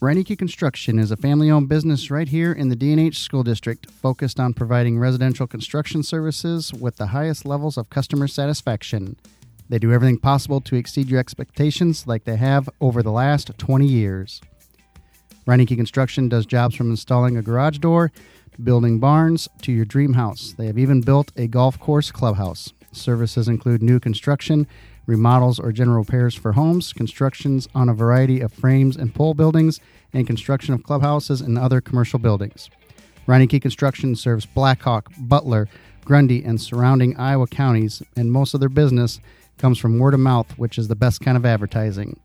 Reineke Construction is a family owned business right here in the D&H School District focused on providing residential construction services with the highest levels of customer satisfaction. They do everything possible to exceed your expectations like they have over the last 20 years. Reineke Construction does jobs from installing a garage door to building barns to your dream house. They have even built a golf course clubhouse. Services include new construction, remodels or general repairs for homes, constructions on a variety of frames and pole buildings, and construction of clubhouses and other commercial buildings. Reineke Construction serves Blackhawk, Butler, Grundy, and surrounding Iowa counties, and most of their business comes from word of mouth, which is the best kind of advertising.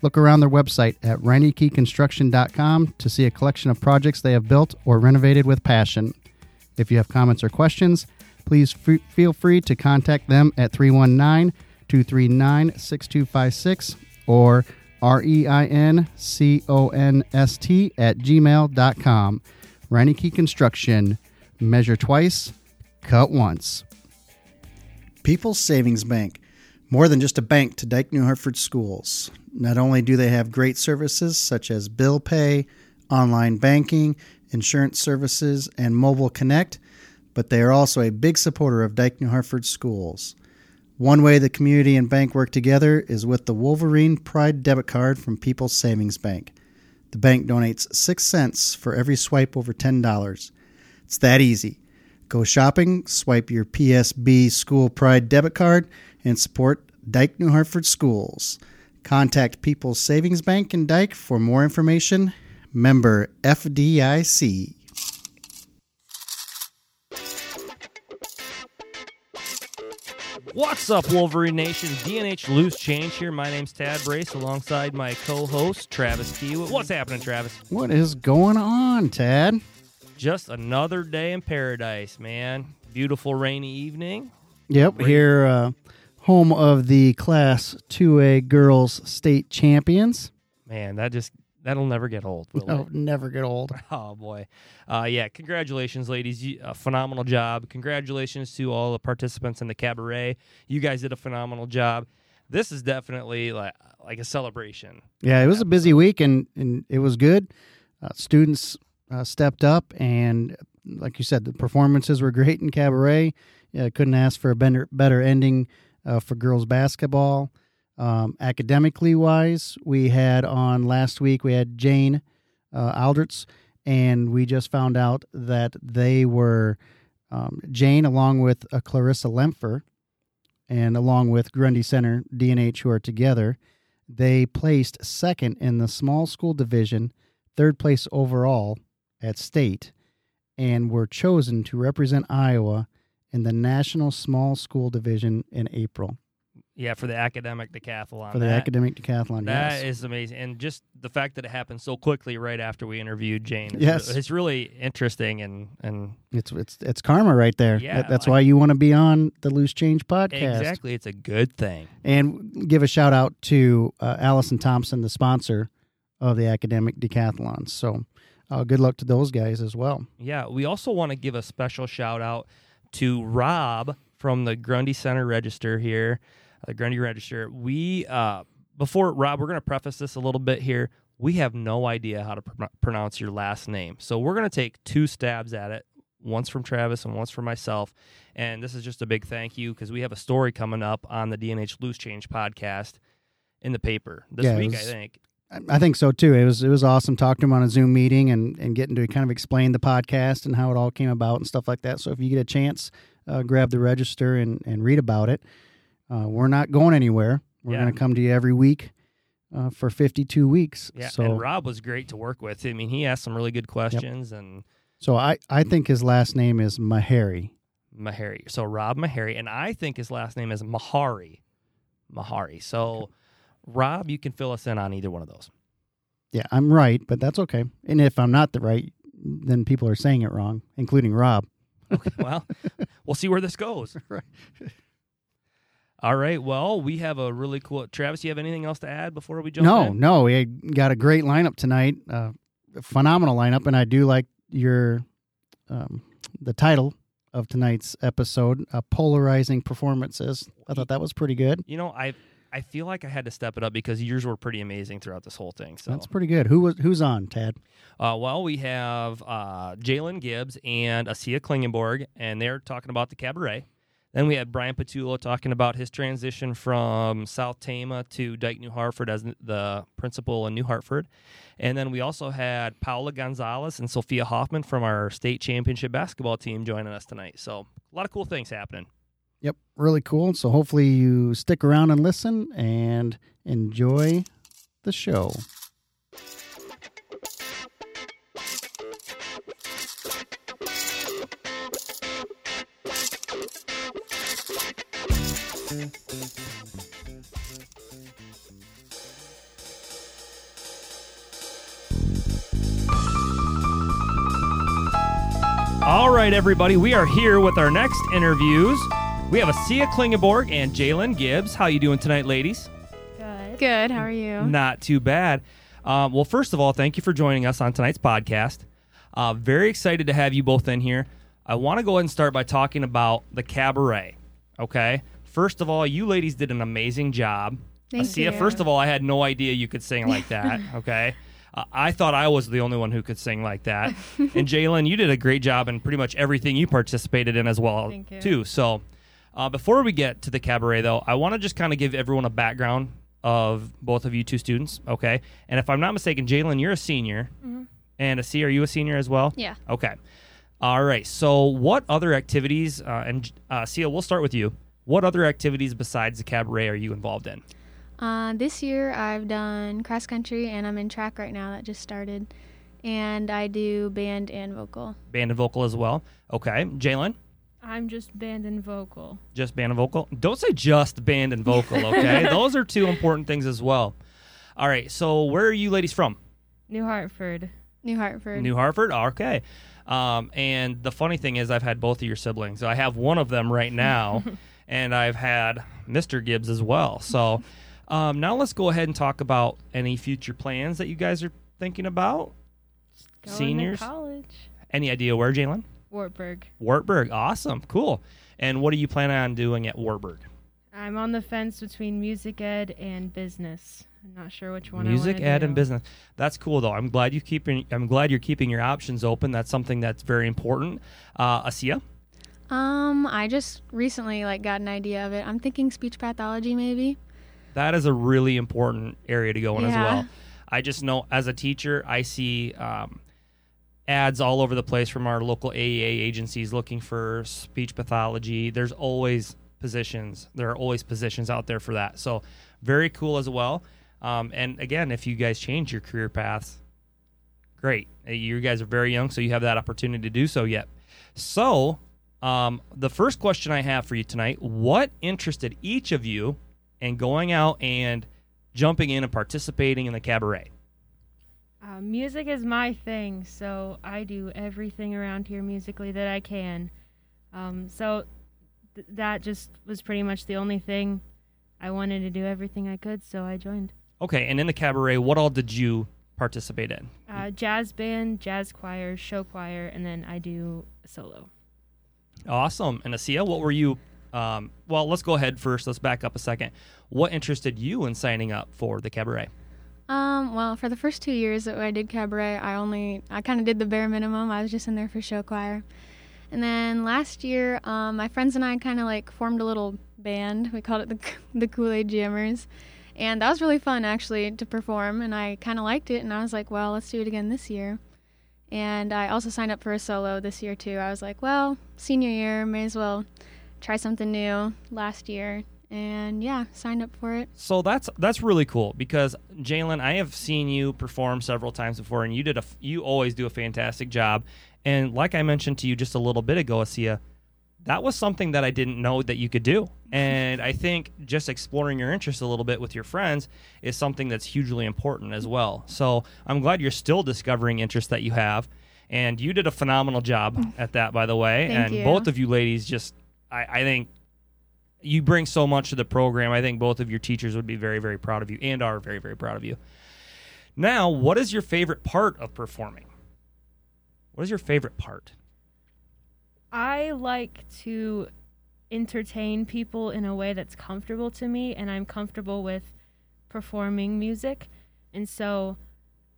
Look around their website at reinekeconstruction.com to see a collection of projects they have built or renovated with passion. If you have comments or questions, please f- feel free to contact them at 319 239 6256 or R E I N C O N S T at gmail.com. Reineke Construction. Measure twice, cut once. People's Savings Bank. More than just a bank to Dyke New Hartford schools. Not only do they have great services such as bill pay, online banking, insurance services, and mobile connect, but they are also a big supporter of Dyke New Hartford schools. One way the community and bank work together is with the Wolverine Pride debit card from People's Savings Bank. The bank donates 6 cents for every swipe over $10. It's that easy. Go shopping, swipe your PSB School Pride debit card, and support Dyke New Hartford Schools. Contact People's Savings Bank in Dyke for more information. Member FDIC. What's up, Wolverine Nation? DNH Loose Change here. My name's Tad Brace alongside my co host, Travis Kiewit. What's happening, Travis? What is going on, Tad? Just another day in paradise, man. Beautiful rainy evening. Yep, here, uh, home of the Class 2A Girls State Champions. Man, that just that'll never get old. Will Oh, it? never get old. Oh boy, uh, yeah! Congratulations, ladies! You, a phenomenal job. Congratulations to all the participants in the cabaret. You guys did a phenomenal job. This is definitely like like a celebration. Yeah, it was a busy week and, and it was good. Uh, students uh, stepped up, and like you said, the performances were great in cabaret. Yeah, couldn't ask for a better, better ending uh, for girls basketball. Um, academically wise, we had on last week, we had Jane uh, Aldritz, and we just found out that they were um, Jane, along with uh, Clarissa Lempfer, and along with Grundy Center DNH, who are together they placed second in the small school division, third place overall at state, and were chosen to represent Iowa in the national small school division in April Yeah, for the academic decathlon. for the That- academic decathlon. That yes. is amazing, and just the fact that it happened so quickly right after we interviewed Jane. Is Yes. it's really interesting, and and it's it's it's karma right there. Yeah, That- that's I- why you want to be on the Loose Change podcast. exactly, it's a good thing. And give a shout out to uh, Allison Thompson, the sponsor of the academic decathlon. So, uh, good luck to those guys as well. Yeah, we also want to give a special shout out to Rob from the Grundy Center Register here, the Grundy Register. We uh, before Rob, we're going to preface this a little bit here. We have no idea how to pr- pronounce your last name, so we're going to take two stabs at it. Once from Travis and once from myself. And this is just a big thank you because we have a story coming up on the DNH Loose Change podcast in the paper this Yeah, week, was- I think. I- think so too. It was it was awesome talking to him on a Zoom meeting and, and getting to kind of explain the podcast and how it all came about and stuff like that. So if you get a chance, uh, grab the register and, and read about it. Uh, we're not going anywhere. We're Yeah. going to come to you every week uh, for 52 weeks. Yeah, so and Rob was great to work with. I mean, he asked some really good questions and so I, I think his last name is Mahari. Mahari. So Rob Mahari, and I think his last name is Mahari. Mahari. So Rob, you can fill us in on either one of those. Yeah, I'm right, but that's okay. And if I'm not the right, then people are saying it wrong, including Rob. Okay, well, we'll see where this goes. Right. All right. Well, we have a really cool. Travis, you have anything else to add before we jump No, in? no, we got a great lineup tonight. Uh, phenomenal lineup, and I do like your um, the title of tonight's episode, uh, "Polarizing Performances." I thought that was pretty good. You know, I I feel like I had to step it up because yours were pretty amazing throughout this whole thing. So That's pretty good. Who was who's on, Tad? Uh, well, we have uh, Jalen Gibbs and Asia Klingenborg, and they're talking about the cabaret. Then we had Brian Patullo talking about his transition from South Tama to Dyke New Hartford as the principal in New Hartford. And then we also had Paula Gonzalez and Sophia Hoffman from our state championship basketball team joining us tonight. So a lot of cool things happening. Yep, really cool. So hopefully you stick around and listen and enjoy the show. All right, everybody, we are here with our next interviews. We have Asia Klingenborg and Jalen Gibbs. How you doing tonight, ladies? Good. Good. How are you? Not too bad. Um, well, first of all, thank you for joining us on tonight's podcast. Uh, very excited to have you both in here. I want to go ahead and start by talking about the cabaret. Okay. First of all, you ladies did an amazing job. Thank Asia, you. first of all, I had no idea you could sing like that. Okay. Uh, I thought I was the only one who could sing like that. and Jalen, you did a great job in pretty much everything you participated in as well, Thank you. too. So, uh, before we get to the cabaret, though, I want to just kind of give everyone a background of both of you two students. Okay. And if I'm not mistaken, Jalen, you're a senior. And Asia, are you a senior as well? Yeah. Okay. All right. So, what other activities, uh, and uh, Sia, we'll start with you. What other activities besides the cabaret are you involved in? Uh, this year I've done cross country and I'm in track right now that just started. And I do band and vocal. Band and vocal as well. Okay. Jalen, I'm just band and vocal. just band and vocal. Don't say just band and vocal, okay? Those are two important things as well. All right. So, where are you ladies from? New Hartford. New Hartford. New Hartford. Okay. Um, and the funny thing is, I've had both of your siblings. I have one of them right now, and I've had Mr. Gibbs as well. So um, now let's go ahead and talk about any future plans that you guys are thinking about. Going Seniors? to college. Any idea where, Jalen? Wartburg. Wartburg. Awesome. Cool. And what are you planning on doing at Wartburg? I'm on the fence between music ed and business. I'm not sure which one. Music, I ed, do. and business. That's cool, though. I'm glad you keeping. I'm glad you're keeping your options open. That's something that's very important. Uh, Asia. Um, I just recently like got an idea of it. I'm thinking speech pathology maybe. that is a really important area to go in as well. I just know as a teacher, I see um, ads all over the place from our local AEA agencies looking for speech pathology. There's always positions. There are always positions out there for that. So very cool as well. Um, and again, if you guys change your career paths, great. Uh, You guys are very young, so you have that opportunity to do so yet. So, um, the first question I have for you tonight: What interested each of you in going out and jumping in and participating in the cabaret? Uh, music is my thing, so I do everything around here musically that I can. Um, so th- that just was pretty much the only thing I wanted to do everything I could, so I joined. Okay, and in the cabaret, what all did you participate in? Uh, jazz band, jazz choir, show choir, and then I do solo. Awesome. And what were you? Um, well, let's go ahead first. Let's back up a second. What interested you in signing up for the cabaret? Um, well, for the first two years that I did cabaret, I only I kind of did the bare minimum. I was just in there for show choir, and then last year, um, my friends and I kind of like formed a little band. We called it the the Kool Aid Jammers, and that was really fun actually to perform. And I kind of liked it, and I was like, well, let's do it again this year. And I also signed up for a solo this year too. I was like, well, senior year, may as well try something new. Last year, and yeah, signed up for it. So that's that's really cool because Jalen, I have seen you perform several times before, and you did a you always do a fantastic job. And like I mentioned to you just a little bit ago, Asia, that was something that I didn't know that you could do. And I think just exploring your interests a little bit with your friends is something that's hugely important as well. So I'm glad you're still discovering interests that you have. And you did a phenomenal job mm. at that, by the way. Thank and you. both of you ladies just, I, I think you bring so much to the program. I think both of your teachers would be very, very proud of you and are very, very proud of you. Now, what is your favorite part of performing? What is your favorite part? I like to entertain people in a way that's comfortable to me and I'm comfortable with performing music. And so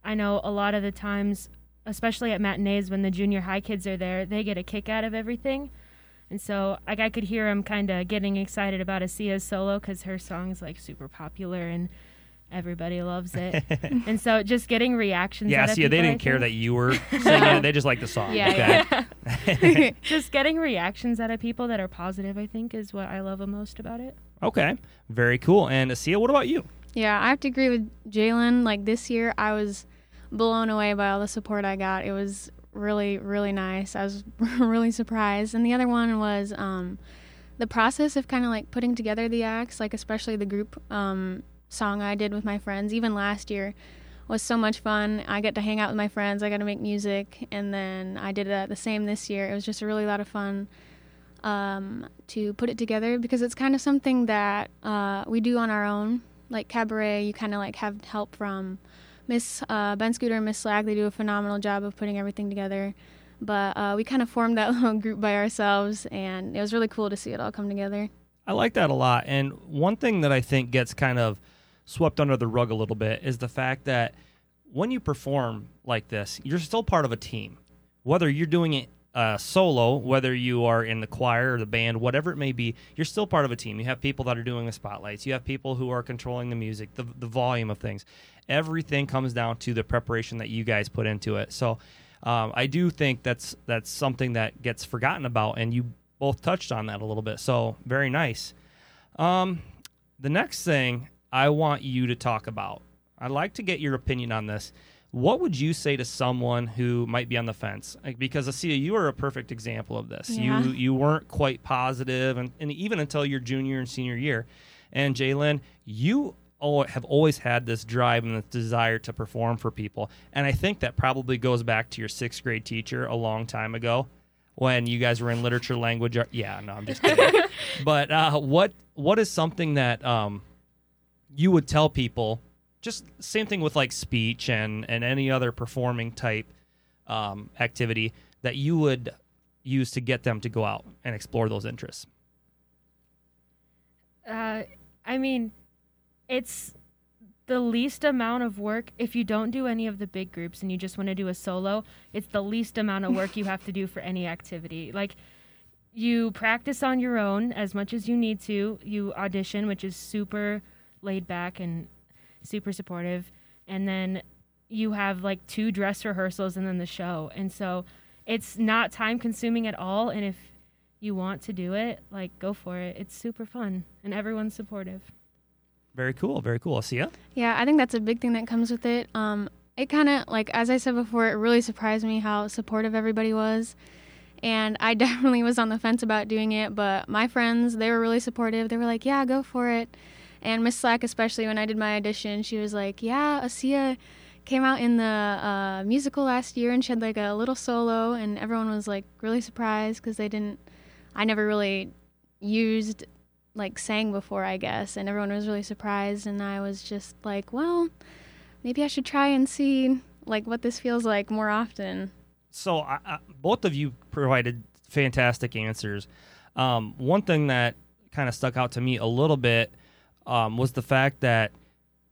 I know a lot of the times, especially at matinees when the junior high kids are there, they get a kick out of everything. And so like I could hear them kind of getting excited about Asia's solo cuz her song is like super popular and everybody loves it. and so just getting reactions yeah, out of see, they people, I didn't care think- that you were singing it. They just like the song. Yeah, okay? yeah. just getting reactions out of people that are positive, I think, is what I love the most about it. Okay. Very cool. And Asia, what about you? Yeah, I have to agree with Jalen. Like this year, I was blown away by all the support I got. It was really, really nice. I was really surprised. And the other one was um, the process of kind of like putting together the acts, like especially the group um, song I did with my friends, even last year, was so much fun. I get to hang out with my friends. I got to make music, and then I did it the same this year. It was just a really lot of fun um, to put it together because it's kind of something that uh, we do on our own. Like cabaret, you kind of like have help from Miss uh, Benschoter and Miss Slag. They do a phenomenal job of putting everything together. But uh, we kind of formed that little group by ourselves, and it was really cool to see it all come together. I like that a lot. And one thing that I think gets kind of swept under the rug a little bit is the fact that when you perform like this, you're still part of a team. Whether you're doing it uh, solo, whether you are in the choir or the band, whatever it may be, you're still part of a team. You have people that are doing the spotlights. You have people who are controlling the music, the, the volume of things. Everything comes down to the preparation that you guys put into it. So um, I do think that's that's something that gets forgotten about, and you both touched on that a little bit. So very nice. Um, the next thing I want you to talk about, I'd like to get your opinion on this. What would you say to someone who might be on the fence? Like, because Asia, you are a perfect example of this. Yeah. You you weren't quite positive, and, and even until your junior and senior year. And Jalen, you have always had this drive and this desire to perform for people. And I think that probably goes back to your sixth grade teacher a long time ago when you guys were in literature language. ar- Yeah, no, I'm just kidding. but uh, what what is something that um, you would tell people? Just same thing with like speech and and any other performing type um, activity that you would use to get them to go out and explore those interests. Uh, I mean, it's the least amount of work if you don't do any of the big groups and you just want to do a solo. It's the least amount of work you have to do for any activity. Like you practice on your own as much as you need to. You audition, which is super laid back and super supportive, and then you have like two dress rehearsals and then the show. And so it's not time consuming at all and if you want to do it, like go for it. It's super fun and everyone's supportive. Very cool. Very cool. See Asia? Yeah, I think that's a big thing that comes with it. Um, it kind of like as I said before, it really surprised me how supportive everybody was, and I definitely was on the fence about doing it. But my friends, they were really supportive. They were like, "Yeah, go for it." And Miss Slack, especially when I did my audition, she was like, "Yeah, Asia came out in the uh, musical last year, and she had like a little solo, and everyone was like really surprised because they didn't. I never really used like sang before, I guess, and everyone was really surprised, and I was just like, well, maybe I should try and see like what this feels like more often. so I, I, both of you provided fantastic answers. Um, one thing that kind of stuck out to me a little bit um, was the fact that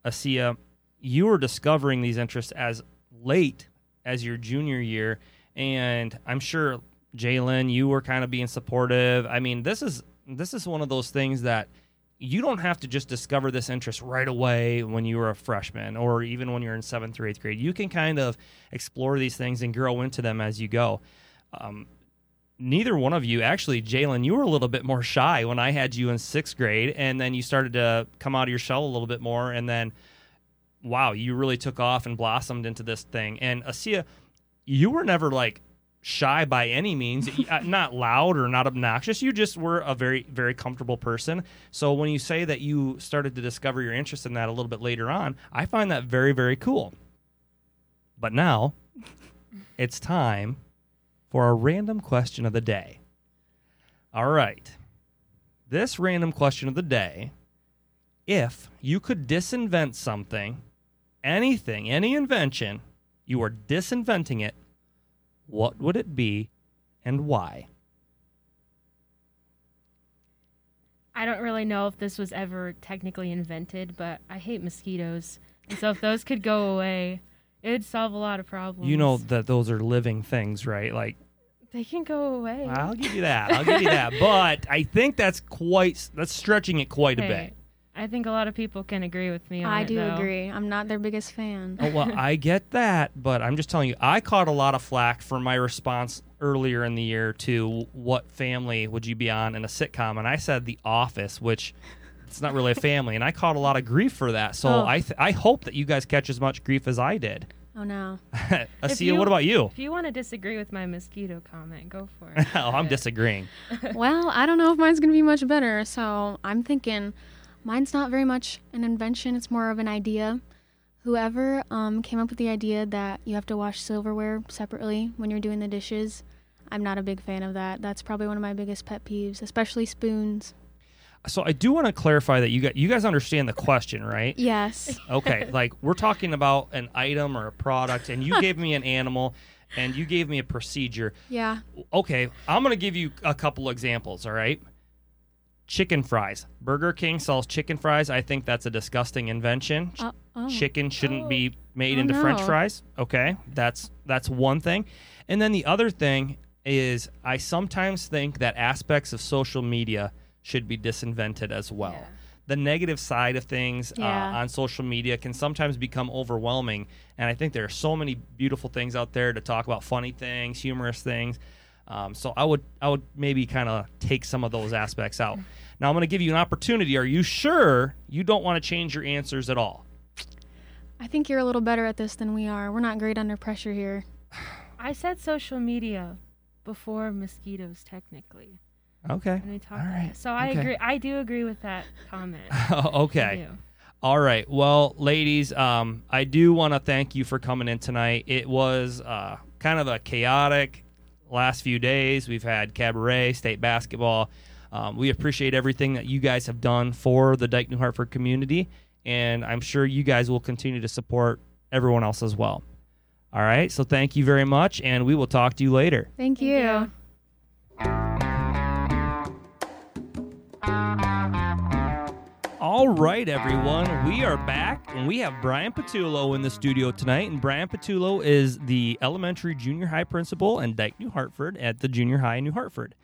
Asia, you were discovering these interests as late as your junior year, and I'm sure Jalen, you were kind of being supportive. I mean, this is this is one of those things that you don't have to just discover this interest right away when you were a freshman or even when you're in seventh or eighth grade. You can kind of explore these things and grow into them as you go. Um, neither one of you, actually, Jalen, you were a little bit more shy when I had you in sixth grade, and then you started to come out of your shell a little bit more, and then wow, you really took off and blossomed into this thing. And Asia, you were never like shy by any means Uh, not loud or not obnoxious you just were a very very comfortable person so when you say that you started to discover your interest in that a little bit later on i find that very very cool but now it's time for a random question of the day all right this random question of the day if you could disinvent something anything any invention you are disinventing it what would it be and why? I don't really know if this was ever technically invented, but I hate mosquitoes. And so if those could go away, it would solve a lot of problems. You know that those are living things, right? Like they can go away. I'll give you that. I'll give you that. But I think that's quite that's stretching it quite a bit. I think a lot of people can agree with me on I it, do though. agree. I'm not their biggest fan. Oh, well, I get that, but I'm just telling you, I caught a lot of flack for my response earlier in the year to what family would you be on in a sitcom, and I said The Office, which it's not really a family, and I caught a lot of grief for that. So Oh. I th- I hope that you guys catch as much grief as I did. Oh no. Asia, you- what about you? If you want to disagree with my mosquito comment, go for it. oh, I'm disagreeing. well, I don't know if mine's gonna be much better. So I'm thinking, mine's not very much an invention. It's more of an idea. Whoever um, came up with the idea that you have to wash silverware separately when you're doing the dishes, I'm not a big fan of that. That's probably one of my biggest pet peeves, especially spoons. So I do want to clarify that you got you guys understand the question, right? Yes. Okay, like we're talking about an item or a product, and you gave me an animal, and you gave me a procedure. Yeah. Okay, I'm gonna give you a couple examples. All right, chicken fries. Burger King sells chicken fries. I think that's a disgusting invention. Uh, oh. Chicken shouldn't Oh. be made Oh, into French fries. Okay, that's that's one thing. And then the other thing is, I sometimes think that aspects of social media should be disinvented as well Yeah. the negative side of things Yeah. uh, on social media can sometimes become overwhelming. And I think there are so many beautiful things out there to talk about, funny things, humorous things. Um, so I would I would maybe kind of take some of those aspects out. Now I'm going to give you an opportunity. Are you sure you don't want to change your answers at all? I think you're a little better at this than we are. We're not great under pressure here. I said social media before mosquitoes, technically. Okay. When we talked All about right. it. So I Okay. agree. I do agree with that comment. Okay. All right. Well, ladies, um, I do want to thank you for coming in tonight. It was uh, kind of a chaotic last few days. We've had cabaret, state basketball. Um, we appreciate everything that you guys have done for the Dyke New Hartford community, and I'm sure you guys will continue to support everyone else as well. All right. So thank you very much, and we will talk to you later. Thank, Thank you. You. All right, everyone. We are back, and we have Brian Patullo in the studio tonight. And Brian Patullo is the elementary junior high principal in Dyke, New Hartford, at the junior high in New Hartford.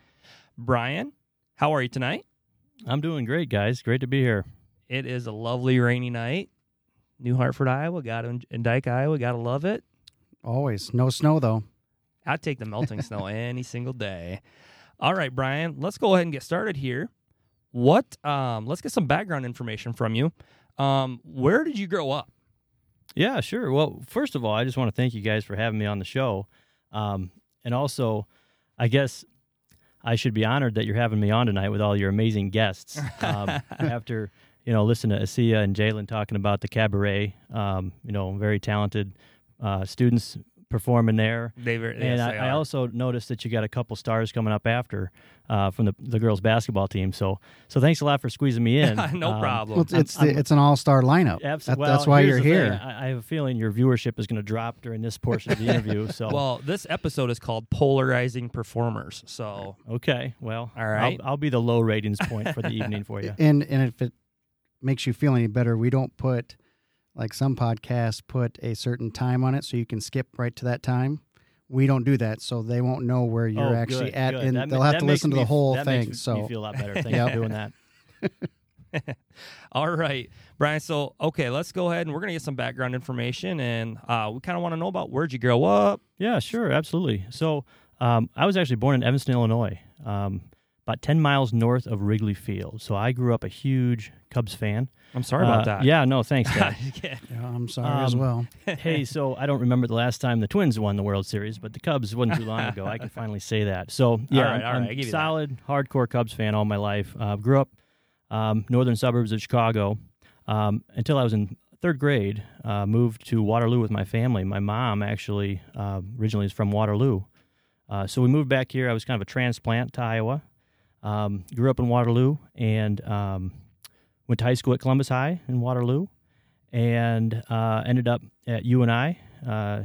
Brian, how are you tonight? I'm doing great, guys. Great to be here. It is a lovely rainy night. New Hartford, Iowa. Got to in Dyke, Iowa. Gotta love it. Always. No snow, though. I'd take the melting snow any single day. All right, Brian, let's go ahead and get started here. What? Um, let's get some background information from you. Um, where did you grow up? Yeah, sure. Well, first of all, I just want to thank you guys for having me on the show. Um, and also, I guess I should be honored that you're having me on tonight with all your amazing guests. Um, after, you know, listen to Asia and Jalen talking about the cabaret, um, you know, very talented uh, students performing there. They were, and yes, I, they I also noticed that you got a couple stars coming up after uh, from the, the girls basketball team. So so thanks a lot for squeezing me in. no Um, problem. Well, it's I'm- it's, I'm- it's an all star lineup. Abs- That- well, that's why you're the thing. here. I, I have a feeling your viewership is going to drop during this portion of the interview. So well, this episode is called Polarizing Performers. So, okay, well, All right. I'll, I'll be the low ratings point for the evening for you. And and if it makes you feel any better, we don't put like some podcasts put a certain time on it so you can skip right to that time. We don't do that, so they won't know where you're Oh, actually good, at, good. and That they'll ma- have to makes listen to the whole that thing. Makes so me feel a lot better. Thanks Yep. for doing that. all right, Brian. So, okay, let's go ahead and we're going to get some background information. And uh, we kind of want to know about where'd you grow up? Yeah, sure, absolutely. So um, I was actually born in Evanston, Illinois, um, about 10 miles north of Wrigley Field. So I grew up a huge Cubs fan. I'm sorry about Uh, that. Yeah, no, thanks, Dad. yeah, I'm sorry as Um, well. hey, so I don't remember the last time the Twins won the World Series, but the Cubs wasn't too long ago. I can finally say that. So yeah, right, I'm, all right, I'm I give that. solid, hardcore Cubs fan all my life. Uh, grew up um, northern suburbs of Chicago um, until I was in third grade. Uh, moved to Waterloo with my family. My mom actually uh, originally is from Waterloo, uh, so we moved back here. I was kind of a transplant to Iowa. Um, grew up in Waterloo and um, went to high school at Columbus High in Waterloo and uh, ended up at UNI, uh,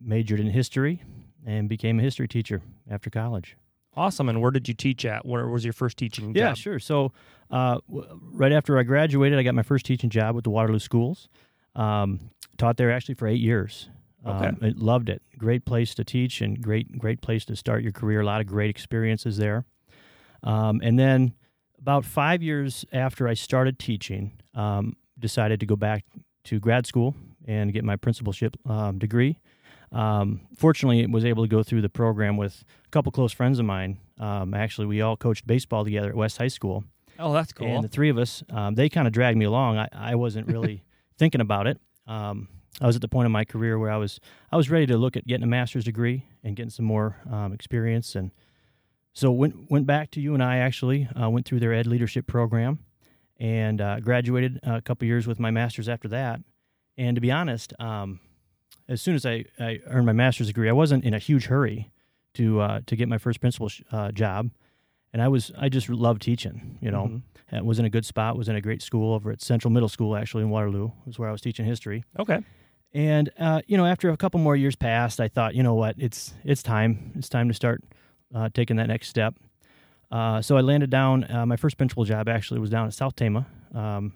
majored in history, and became a history teacher after college. Awesome. And where did you teach at? Where was your first teaching Yeah, job? sure. So, uh, w- right after I graduated, I got my first teaching job with the Waterloo Schools. Um, taught there actually for eight years. Okay. Um, I loved it. Great place to teach and great great place to start your career. A lot of great experiences there. Um, and then about five years after I started teaching, um, decided to go back to grad school and get my principalship um, degree. Um, fortunately, was able to go through the program with a couple close friends of mine. Um, actually, we all coached baseball together at West High School, Oh, that's cool. and the three of us, um, they kind of dragged me along. I, I wasn't really thinking about it. Um, I was at the point in my career where I was I was ready to look at getting a master's degree and getting some more um, experience, and so went went back to UNI Actually, uh, went through their ed leadership program, and uh, graduated a couple years with my master's after that. And to be honest, um, as soon as I, I earned my master's degree, I wasn't in a huge hurry to uh, to get my first principal sh- uh, job, and I was I just loved teaching. You know, Mhm. uh, was in a good spot, was in a great school over at Central Middle School, actually in Waterloo, was where I was teaching history. Okay. And uh, you know, after a couple more years passed, I thought, you know what, it's it's time, it's time to start uh, taking that next step. Uh, so I landed down. Uh, my first principal job actually was down at South Tama um,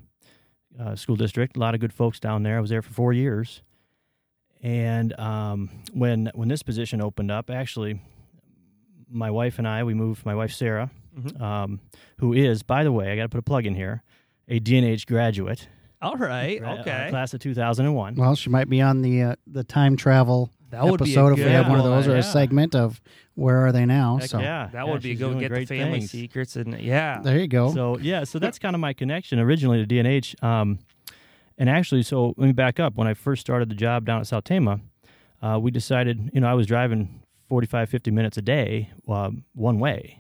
uh, School District. A lot of good folks down there. I was there for four years. And um, when when this position opened up, actually, my wife and I we moved. My wife Sarah, Mhm. um, who is, by the way, I got to put a plug in here, a DNH graduate, All right. gra- uh, Okay. class of 2001. Well, she might be on the uh, the time travel that would be a episode if we good have one of those or one, a segment of where are they now. Heck so yeah, That yeah, would be she's go doing get the family things. secrets and yeah. there you go. So yeah, so that's kind of my connection originally to DNH. Um, and actually, so let me back up. When I first started the job down at South Tama, uh, we decided, you know, I was driving 45, 50 minutes a day uh, one way.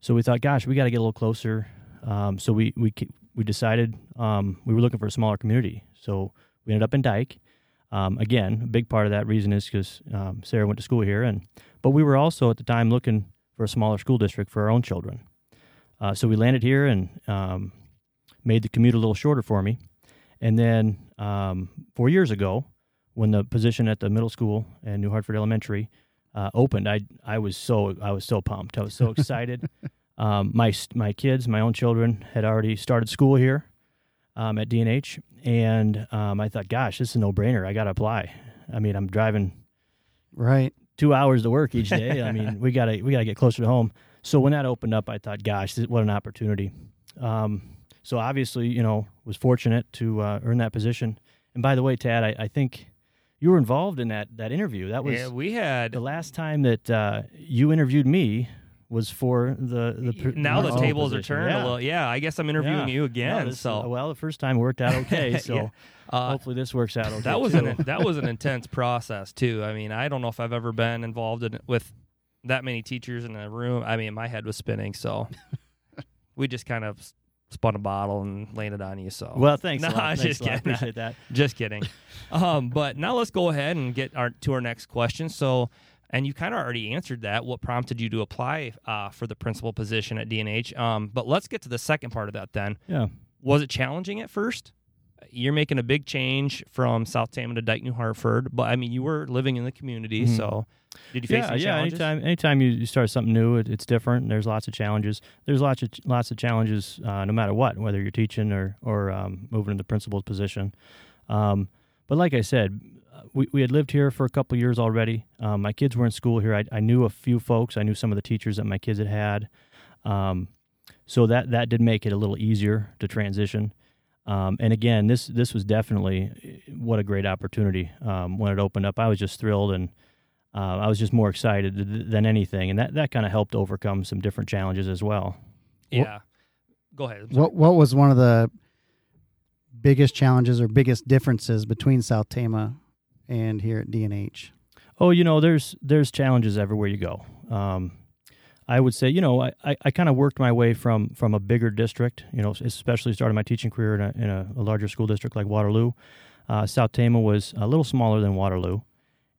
So we thought, gosh, we got to get a little closer. Um, so we we ke- we decided um, we were looking for a smaller community. So we ended up in Dyke. Um, again, a big part of that reason is because um, Sarah went to school here, and but we were also at the time looking for a smaller school district for our own children. Uh, so we landed here and um, made the commute a little shorter for me. And then um, four years ago, when the position at the middle school and New Hartford Elementary uh, opened, I I was so I was so pumped. I was so excited. um, my my kids, my own children, had already started school here um, at DNH, and um, I thought, gosh, this is a no brainer. I got to apply. I mean, I'm driving right. two hours to work each day. I mean, we gotta we gotta get closer to home. So when that opened up, I thought, gosh, this, what an opportunity. Um, so obviously, you know, was fortunate to uh, earn that position. And by the way, Tad, I, I think you were involved in that that interview. That was yeah, we had the last time that uh, you interviewed me was for the the now the tables are turned Yeah. a little. Yeah, I guess I'm interviewing Yeah. you No, again. this- so well, the first time worked out okay. So Yeah. uh, hopefully this works out okay. that was too. an that was an intense process too. I mean, I don't know if I've ever been involved in with that many teachers in a room. I mean, my head was spinning, so we just kind of spun a bottle and landed on you. So well. Thanks. No, Thanks just. Kidding. appreciate that. just kidding. um, but now let's go ahead and get our to our next question. So, and you kind of already answered that. What prompted you to apply uh, for the principal position at DNH? Um, but let's get to the second part of that then. Yeah. Was it challenging at first? You're making a big change from South Tama to Dyke New Hartford, but I mean, you were living in the community, Mhm. so did you face yeah, any yeah. challenges? Anytime, anytime you, you start something new, it, it's different. There's lots of challenges. There's lots of lots of challenges, uh, no matter what, whether you're teaching or or um, moving into the principal's position. Um, but like I said, we we had lived here for a couple years already. Um, my kids were in school here. I, I knew a few folks. I knew some of the teachers that my kids had had. Um, so that that did make it a little easier to transition. Um, and again, this this was definitely eh, what a great opportunity um, when it opened up. I was just thrilled and uh, I was just more excited th- than anything, and that, that kind of helped overcome some different challenges as well. yeah. Go ahead. What what was one of the biggest challenges or biggest differences between South Tama and here at DNH? Oh, you know, there's there's challenges everywhere you go. Um, I would say, you know, I, I, I kind of worked my way from from a bigger district, you know, especially starting my teaching career in a, in a, a larger school district like Waterloo. Uh, South Tama was a little smaller than Waterloo,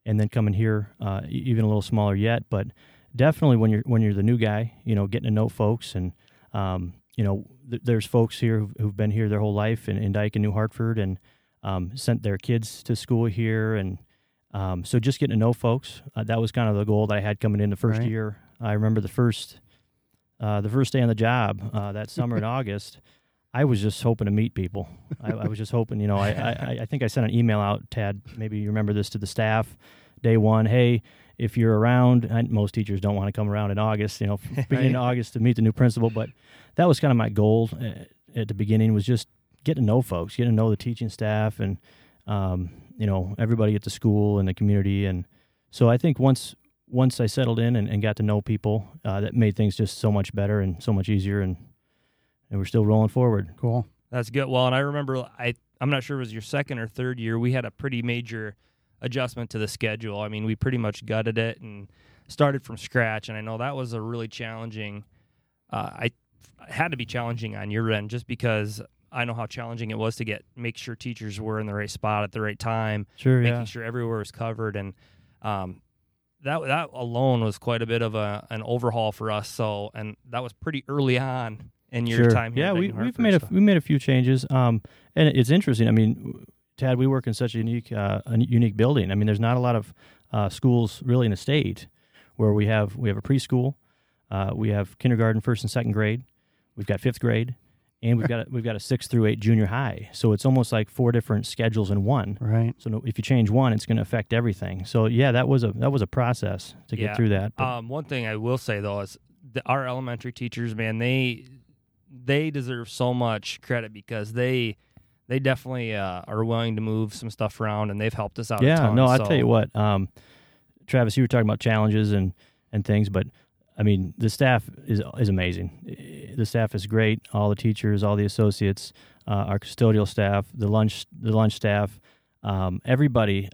and then coming here, uh, even a little smaller yet. But definitely, when you're when you're the new guy, you know, getting to know folks, and um, you know, th- there's folks here who've, who've been here their whole life in, in Dyke and New Hartford, and um, sent their kids to school here, and um, so just getting to know folks. Uh, that was kind of the goal that I had coming in the first Right. year I remember the first uh, the first day on the job uh, that summer in August. I was just hoping to meet people. I, I was just hoping, you know. I, I I think I sent an email out, Tad. Maybe you remember this to the staff. Day one, hey, if you're around, and most teachers don't want to come around in August, you know, beginning of August to meet the new principal. But that was kind of my goal uh, at the beginning was just get to know folks, get to know the teaching staff, and um, you know everybody at the school and the community. And so I think once once I settled in and, and got to know people, uh, that made things just so much better and so much easier. And and we're still rolling forward. Cool. That's good. Well, and I remember I I'm not sure it was your second or third year. We had a pretty major adjustment to the schedule. I mean, we pretty much gutted it and started from scratch. And I know that was a really challenging. Uh, I had to be challenging on your end just because I know how challenging it was to get make sure teachers were in the right spot at the right time, Sure, making yeah. sure everywhere was covered, and um, that that alone was quite a bit of a an overhaul for us. So, and that was pretty early on in your sure. time here. Yeah, we Hartford, made a we made a few changes. Um, and it's interesting. I mean, Tad, we work in such a unique uh, a unique building. I mean, there's not a lot of uh, schools really in the state where we have we have a preschool, uh, we have kindergarten, first and second grade, we've got fifth grade, and we've got a, we've got a six through eight junior high. So it's almost like four different schedules in one. Right. So no, if you change one, it's going to affect everything. So yeah, that was a that was a process to Yeah. get through that. but- Um, one thing I will say though is the, our elementary teachers, man, they they deserve so much credit because they they definitely uh, are willing to move some stuff around and they've helped us out. a Yeah, ton, no, I so- tell you what, um, Travis, you were talking about challenges and and things, but I mean, the staff is is amazing. The staff is great. All the teachers, all the associates, uh, our custodial staff, the lunch the lunch staff, um, everybody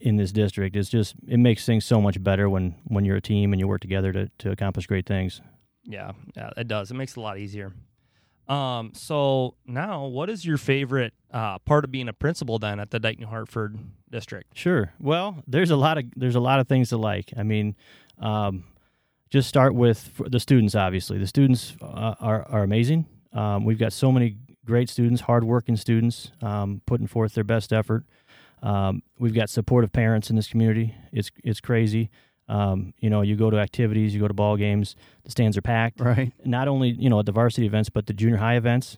in this district is just it makes things so much better when when you're a team and you work together to to accomplish great things. Yeah, yeah, it does. It makes it a lot easier. Um, so now, what is your favorite uh, part of being a principal then at the Dyke New Hartford district? Sure. Well, there's a lot of there's a lot of things to like. I mean, um, just start with the students. Obviously, the students uh, are are amazing. Um, we've got so many great students, hardworking students, um, putting forth their best effort. Um, we've got supportive parents in this community. It's it's crazy. Um, you know, you go to activities, you go to ball games, the stands are packed Right. not only you know at the varsity events but the junior high events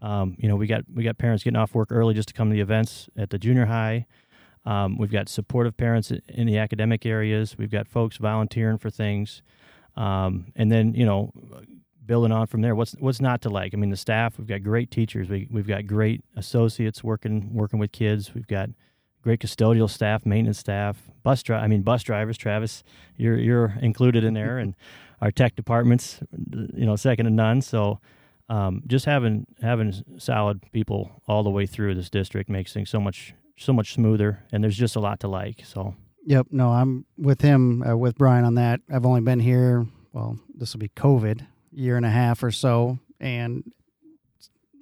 um, you know we got we got parents getting off work early just to come to the events at the junior high um, we've got supportive parents in the academic areas we've got folks volunteering for things um, and then you know building on from there what's what's not to like i mean the staff we've got great teachers we, we've got great associates working working with kids we've got great custodial staff maintenance staff bus dri- i mean bus drivers travis you're you're included in there and our tech departments, you know, second to none. So, um, just having having solid people all the way through this district makes things so much so much smoother, and there's just a lot to like. So, Yep. No, I'm with him, uh, with Brian on that. I've only been here, well, this will be COVID, year and a half or so. And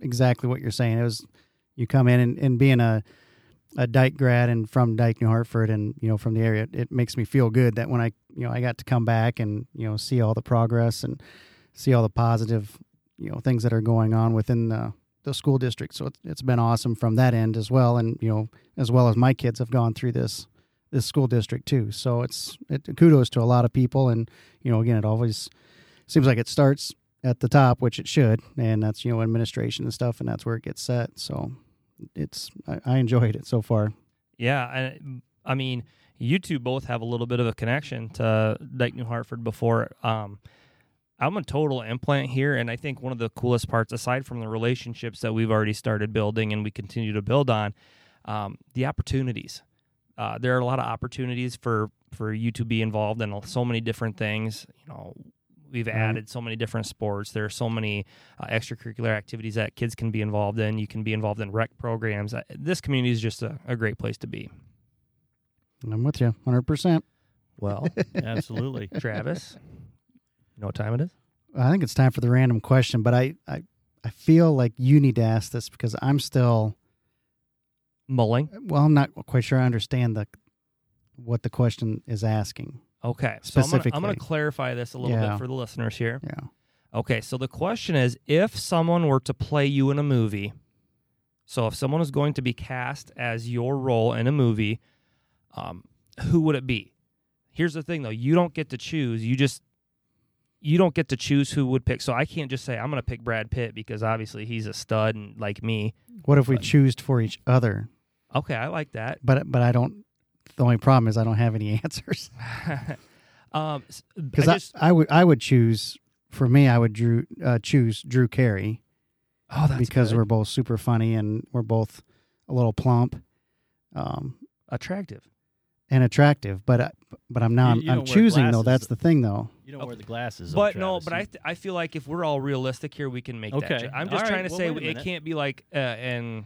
exactly what you're saying. It was, you come in and, and being a, a Dyke grad and from Dyke, New Hartford, and, you know, from the area, it makes me feel good that when I, you know, I got to come back and, you know, see all the progress and see all the positive, you know, things that are going on within the, the school district. So it's, it's been awesome from that end as well. And, you know, as well as my kids have gone through this this school district too. So it's it, kudos to a lot of people, and you know, again, it always seems like it starts at the top, which it should, and that's you know administration and stuff, and that's where it gets set. So it's I, I enjoyed it so far. Yeah, I, I mean, you two both have a little bit of a connection to Dyke New Hartford before. Um, I'm a total implant here, and I think one of the coolest parts, aside from the relationships that we've already started building and we continue to build on, um, the opportunities. Uh, there are a lot of opportunities for for you to be involved in so many different things. You know, we've Right. added so many different sports. There are so many uh, extracurricular activities that kids can be involved in. You can be involved in rec programs. Uh, This community is just a, a great place to be. I'm with you, hundred percent. Well, absolutely. Travis, you know what time it is? I think it's time for the random question, but I I I feel like you need to ask this because I'm still Mulling. well, I'm not quite sure I understand the what the question is asking. Okay, so I'm going to clarify this a little Yeah. bit for the listeners here. Yeah. Okay, so the question is if someone were to play you in a movie, so if someone is going to be cast as your role in a movie, um, who would it be? Here's the thing though, you don't get to choose. You just you don't get to choose who would pick. So I can't just say I'm going to pick Brad Pitt because obviously he's a stud and like me. What if we choose for each other? Okay, I like that. But but I don't. The only problem is I don't have any answers um, because I I, just I, would I would choose for me I would Drew uh, choose Drew Carey oh that's because good. we're both super funny and we're both a little plump, um, attractive. and attractive. But I, but I'm now You- you I'm, don't wear choosing though. glasses. That's the thing though. You don't wear the glasses. though, But no, but I th- I feel like if we're all realistic here, we can make that. Okay. ju- I'm All just right. trying to Well, say it minute. can't be like uh, and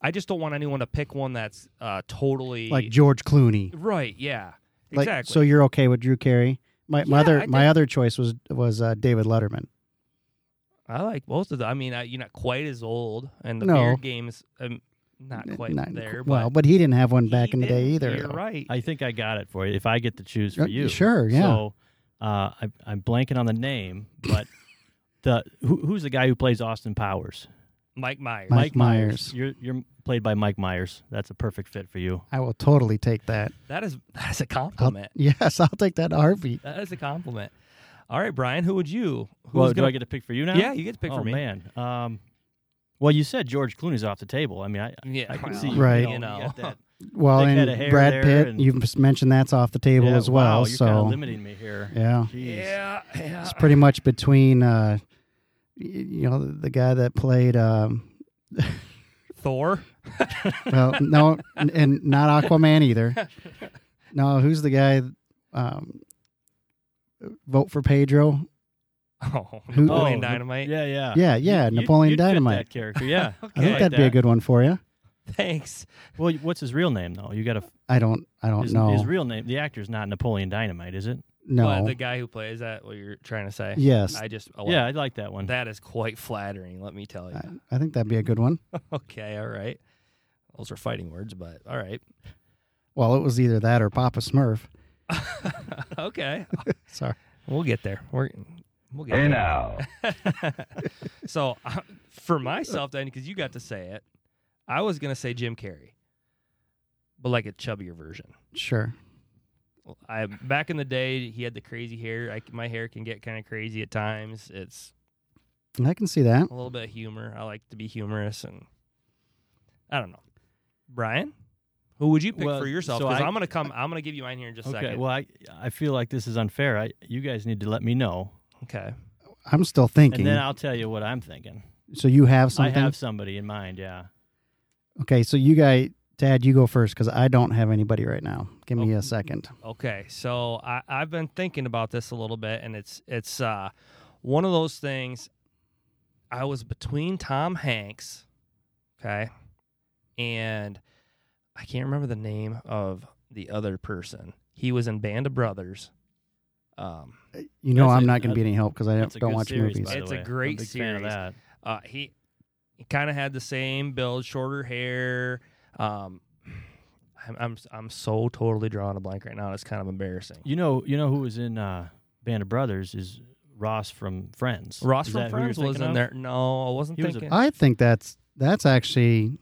I just don't want anyone to pick one that's uh, totally Like George Clooney. right. Yeah, Like exactly. so you're okay with Drew Carey? My my other my other choice was was uh, David Letterman. I like most of the. I mean, I, you're not quite as old, and the No. beard game's um, not quite Not- there. well, but but he didn't have one back in the day either. You're though. right. I think I got it for you. If I get to choose for you, sure, yeah. So uh, I, I'm blanking on the name, but the who, who's the guy who plays Austin Powers? Mike Myers. Mike Myers. You're you're played by Mike Myers. That's a perfect fit for you. I will totally take that. That is that is a I'll, compliment. yes, I'll take that in a heartbeat. That is a compliment. All right, Brian, who would you? Who's well, do gonna, I get to pick for you now? Yeah, you get to pick oh for me. man. Um, well, you said George Clooney's off the table. I mean, I Yeah, I can well, see Right. You know, got that. Well, Big head of and Brad Pitt, and- you've mentioned that's off the table Yeah, as well. Wow, you're so limiting me here. yeah, Jeez. yeah, yeah. it's pretty much between uh, y- you know the guy that played um, Thor. well no and, and not Aquaman either. No, who's the guy? Um, vote for Pedro. Oh, Who- Napoleon Oh, Dynamite. Yeah, yeah. Yeah, yeah, You- Napoleon you'd fit Dynamite. that character. Yeah. I Okay. think like that'd be a good one for you. Thanks. Well, what's his real name though? You got to. I don't. I don't His, know. his real name. The actor's not Napoleon Dynamite, is it? No. But the guy who plays that, what you're trying to say? yes. I just oh, Yeah, I like that one. That is quite flattering. Let me tell you. I, I think that'd be a good one. okay, all right. Those are fighting words, but all right. Well, it was either that or Papa Smurf. okay, Sorry. we'll get there. We're we'll get Hey there. now. so uh, for myself, then, because you got to say it, I was gonna say Jim Carrey, but like a chubbier version. Sure. I back in the day, he had the crazy hair. I, my hair can get kind of crazy at times. It's I can see that. a little bit of humor. I like to be humorous, and I don't know. Brian, who would you pick Well, for yourself? Because I- I'm gonna come. I'm gonna give you mine here in just a second. Well, I I feel like this is unfair. I you guys need to let me know, okay. I'm still thinking. and then I'll tell you what I'm thinking. so you have something? I have somebody in mind. Yeah. Okay, so you guys, Dad, you go first because I don't have anybody right now. Give me Oh. a second. Okay, so I, I've been thinking about this a little bit, and it's it's uh, one of those things. I was between Tom Hanks, okay, and I can't remember the name of the other person. He was in Band of Brothers. Um, You know I'm a- not going to be any help because I That's a don't watch series, movies. by the It's a way. I'm great big fan of series. that. uh, he he kind of had the same build, shorter hair. Um, I'm, I'm I'm so totally drawing a blank right now. It's kind of embarrassing. You know, you know who was in uh, Band of Brothers is Ross from Friends. Ross Is from that who you're Friends was thinking in of? there. No, I wasn't He was a- thinking. I think that's that's actually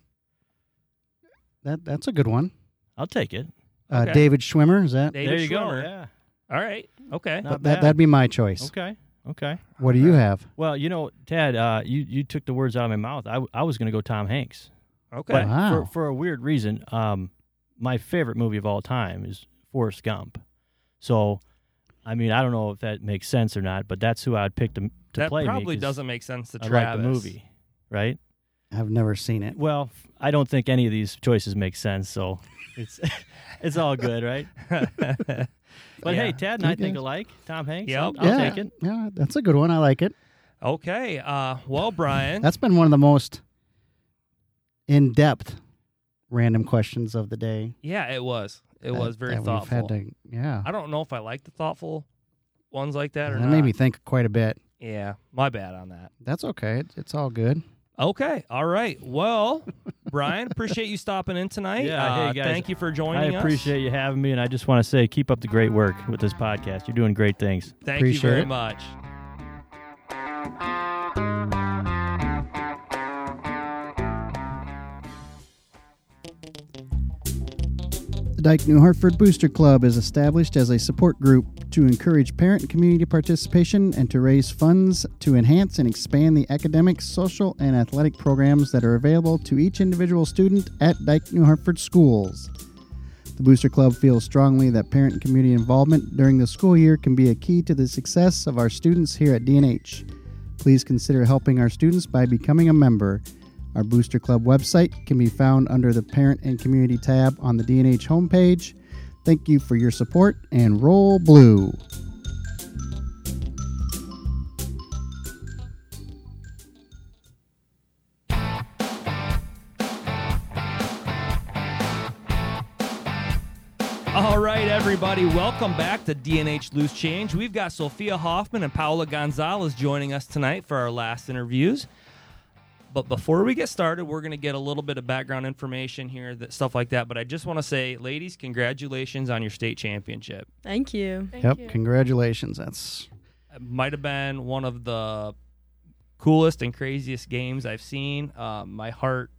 that that's a good one. I'll take it. Uh, Okay. David Schwimmer is that? David there you Schwimmer. go. Yeah. All right. Okay. Not that bad. that'd be my choice. Okay. Okay. What do you have? Well, you know, Tad, uh, you you took the words out of my mouth. I, w- I was going to go Tom Hanks, Okay. but Wow. for for a weird reason, um, my favorite movie of all time is Forrest Gump. So, I mean, I don't know if that makes sense or not, but that's who I'd pick to to that play me probably 'cause doesn't make sense to I Travis. like the movie, right? I've never seen it. Well, I don't think any of these choices make sense, so it's it's all good, right? But Yeah. hey, Tad and I think alike. Tom Hanks. Yep. I'll, I'll yeah, take it. yeah, that's a good one. I like it. Okay. Uh, well, Brian. That's been one of the most in-depth random questions of the day. yeah, it was. It that- was very thoughtful. Had to, yeah, I don't know if I like the thoughtful ones like that or that not. made me think quite a bit. Yeah, my bad on that. That's okay. It's, it's all good. Okay. All right. Well, Brian, appreciate you stopping in tonight. Yeah, hey, Uh, guys, thank you for joining us. I appreciate you having me, and I just want to say, keep up the great work with this podcast. You're doing great things. Thank you very it. much. Dike New Hartford Booster Club is established as a support group to encourage parent and community participation and to raise funds to enhance and expand the academic, social, and athletic programs that are available to each individual student at Dike New Hartford schools. The Booster Club feels strongly that parent and community involvement during the school year can be a key to the success of our students here at DNH. Please consider helping our students by becoming a member. Our Booster Club website can be found under the Parent and Community tab on the DNH homepage. Thank you for your support and roll blue. All right, everybody, welcome back to DNH Loose Change. We've got Sophia Hoffman and Paula Gonzalez joining us tonight for our last interviews. But before we get started, we're going to get a little bit of background information here, that stuff like that. But I just want to say, ladies, congratulations on your state championship. Thank you. Thank yep, you. congratulations. That's It might have been one of the coolest and craziest games I've seen. Uh, my heart,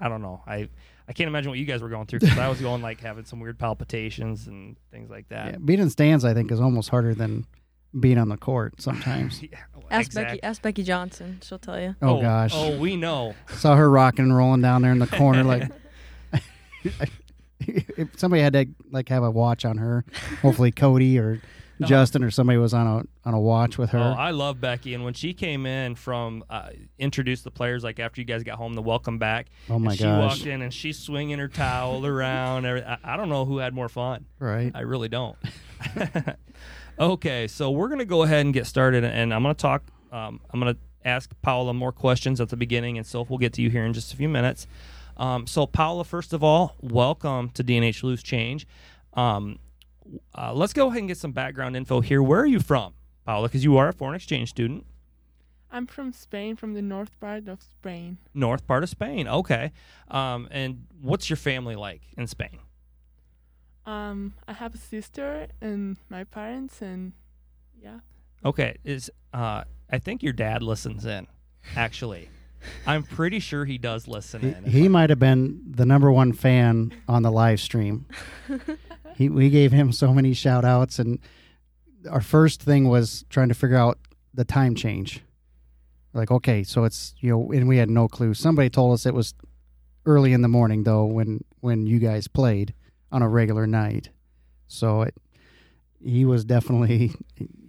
I don't know. I I can't imagine what you guys were going through because I was going like having some weird palpitations and things like that. yeah, being in stands. I think is almost harder than being on the court sometimes. Yeah, Ask exact- Becky. Ask Becky Johnson. She'll tell you. Oh, gosh, Oh, we know. saw her rocking and rolling down there in the corner like. if somebody had to like have a watch on her, hopefully Cody or Justin or somebody was on a on a watch with her. Oh, I love Becky, and when she came in from uh, introduced the players, like after you guys got home, the welcome back. Oh, my and she gosh. walked in and she's swinging her towel around. I, I don't know who had more fun. right. I really don't. Okay, so we're gonna go ahead and get started, and I'm gonna talk. Um, I'm gonna ask Paula more questions at the beginning, and Soph will get to you here in just a few minutes. Um, so, Paula, first of all, welcome to DNH Loose Change. Um, uh, let's go ahead and get some background info here. Where are you from, Paula? Because you are a foreign exchange student, I'm from Spain, from the north part of Spain. north part of Spain. Okay, um, and what's your family like in Spain? Um, I have a sister and my parents, and yeah. Okay, is uh, I think your dad listens in. Actually, I'm pretty sure he does listen He, in. he might have been the number one fan on the live stream. he we gave him so many shout outs and our first thing was trying to figure out the time change. Like, okay, so it's you know, and we had no clue. Somebody told us it was early in the morning though when when you guys played on a regular night. So it he was definitely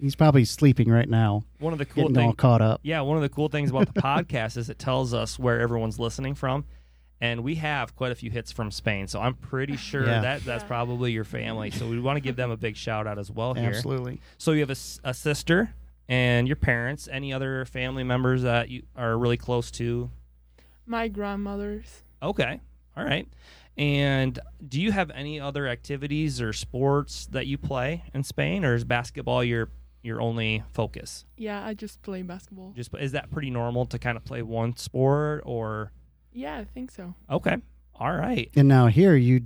he's probably sleeping right now, One of the cool getting all things, caught up. yeah, one of the cool things about the podcast is it tells us where everyone's listening from, and we have quite a few hits from Spain. So I'm pretty sure Yeah. that that's Yeah. probably your family. So we want to give them a big shout out as well here. Absolutely. So you have a sister and your parents. Any other family members that you are really close to? My grandmother's. Okay. All right. And do you have any other activities or sports that you play in Spain, or is basketball your your only focus? Yeah, I just play basketball. Just is that pretty normal to kind of play one sport, or Yeah, I think so. okay, all right. And now here you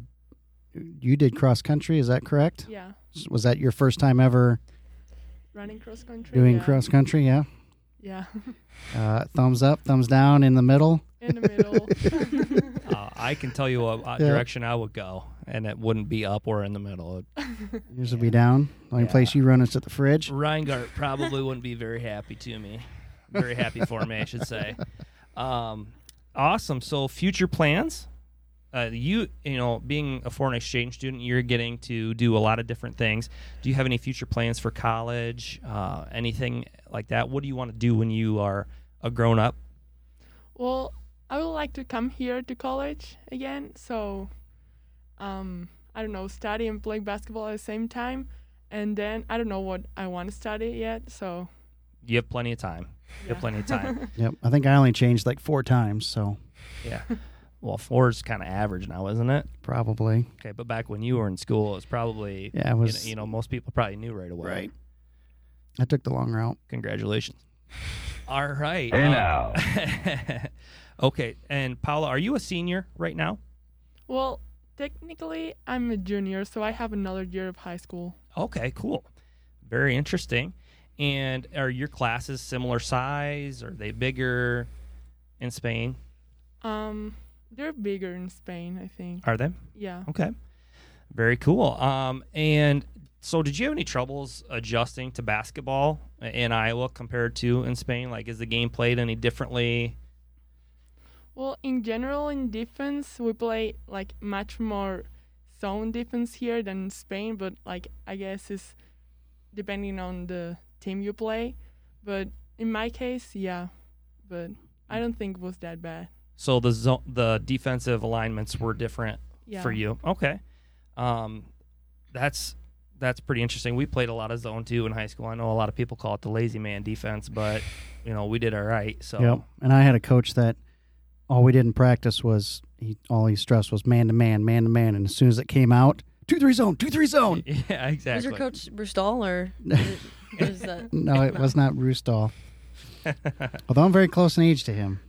you did cross country, is that correct? Yeah, Was that your first time ever running cross country. doing yeah. cross country? Yeah. Yeah, Uh, thumbs up, thumbs down, in the middle. In the middle. Uh, I can tell you what uh, Yeah. direction I would go, and it wouldn't be up or in the middle. It- Yours will be down. The only Yeah. place you run is at the fridge. Reingart probably wouldn't be very happy to me. Very happy for me, I should say. Um, awesome. So, future plans. Uh, you, you know, being a foreign exchange student, you're getting to do a lot of different things. Do you have any future plans for college? Uh, anything like that? What do you want to do when you are a grown up? well, I would like to come here to college again. So, um, I don't know, study and play basketball at the same time. And then I don't know what I want to study yet. So, You have plenty of time. You have plenty of time. Yep. I think I only changed like four times, so yeah. Well, four is kind of average now, isn't it? probably. Okay, but back when you were in school, it was probably Yeah, it you know- was. you know, most people probably knew right away. Right. I took the long route. Congratulations. All right. Hey uh, now. okay, and Paula, are you a senior right now? Well, technically, I'm a junior, so I have another year of high school. Okay, cool. Very interesting. And are your classes similar size? Are they bigger in Spain? Um, they're bigger in Spain, I think. Are they? Yeah. Okay. Very cool. Um, and so, did you have any troubles adjusting to basketball in Iowa compared to in Spain? Like, is the game played any differently? Well, in general, in defense, we play like much more zone defense here than in Spain, but like I guess it's depending on the team you play. But in my case, yeah, but I don't think it was that bad. So the zo- the defensive alignments were different Yeah. for you. Okay, um, that's that's pretty interesting. We played a lot of zone two in high school. I know a lot of people call it the lazy man defense, but you know we did all right. So Yep. And I had a coach that all we did in practice was he all he stressed was man to man, man to man, and as soon as it came out, two three zone, two three zone. yeah, exactly. Was your coach Bristol or is it- is that? No, it was not Roostall. Although I'm very close in age to him.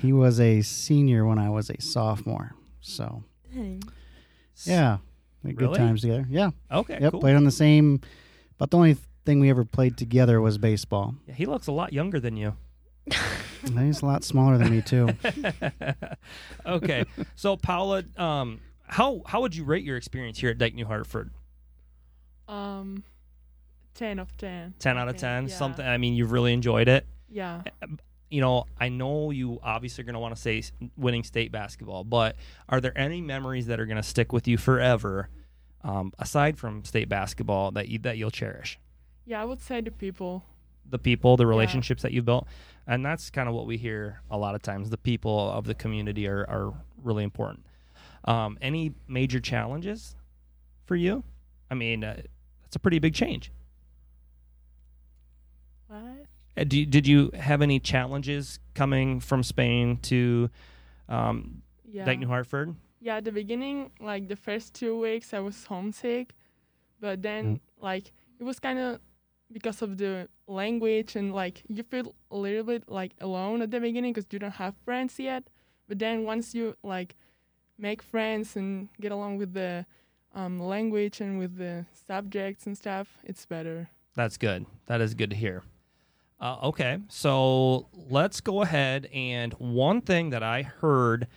He was a senior when I was a sophomore. So Dang. yeah, we had good Really? times together. Yeah. Okay. Yep. Cool. Played on the same. But the only thing we ever played together was baseball. Yeah, he looks a lot younger than you. And He's a lot smaller than me too. okay. So Paula, um, how how would you rate your experience here at Dike New Hartford? Um, ten of ten. Ten out of ten. Yeah. Something. I mean, you've really enjoyed it. Yeah. You know, I know you obviously are going to want to say winning state basketball, but are there any memories that are going to stick with you forever, um, aside from state basketball that you that you'll cherish? Yeah, I would say the people. the people, the relationships that you've built. And that's kind of what we hear a lot of times. The people of the community are, are really important. Um, any major challenges for you? I mean, uh, that's a pretty big change. What? Uh, do did you have any challenges coming from Spain to um, Yeah. Dike New Hartford? Yeah, at the beginning, like the first two weeks, I was homesick, but then like it was kind of because of the language and like you feel a little bit like alone at the beginning because you don't have friends yet. But then once you like make friends and get along with the um, language and with the subjects and stuff, it's better. That's good. That is good to hear. Uh, okay, so let's go ahead and one thing that I heard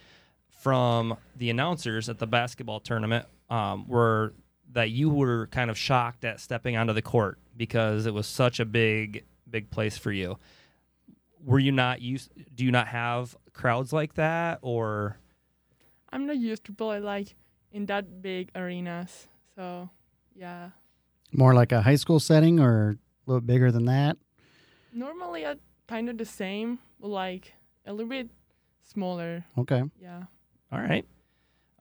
from the announcers at the basketball tournament um, were that you were kind of shocked at stepping onto the court because it was such a big, big place for you. Were you not used? Do you not have crowds like that, or I'm not used to play like in that big arenas, so yeah. More like a high school setting or a little bigger than that. Normally, uh, I kind of the same, but like a little bit smaller. Okay. Yeah. All right.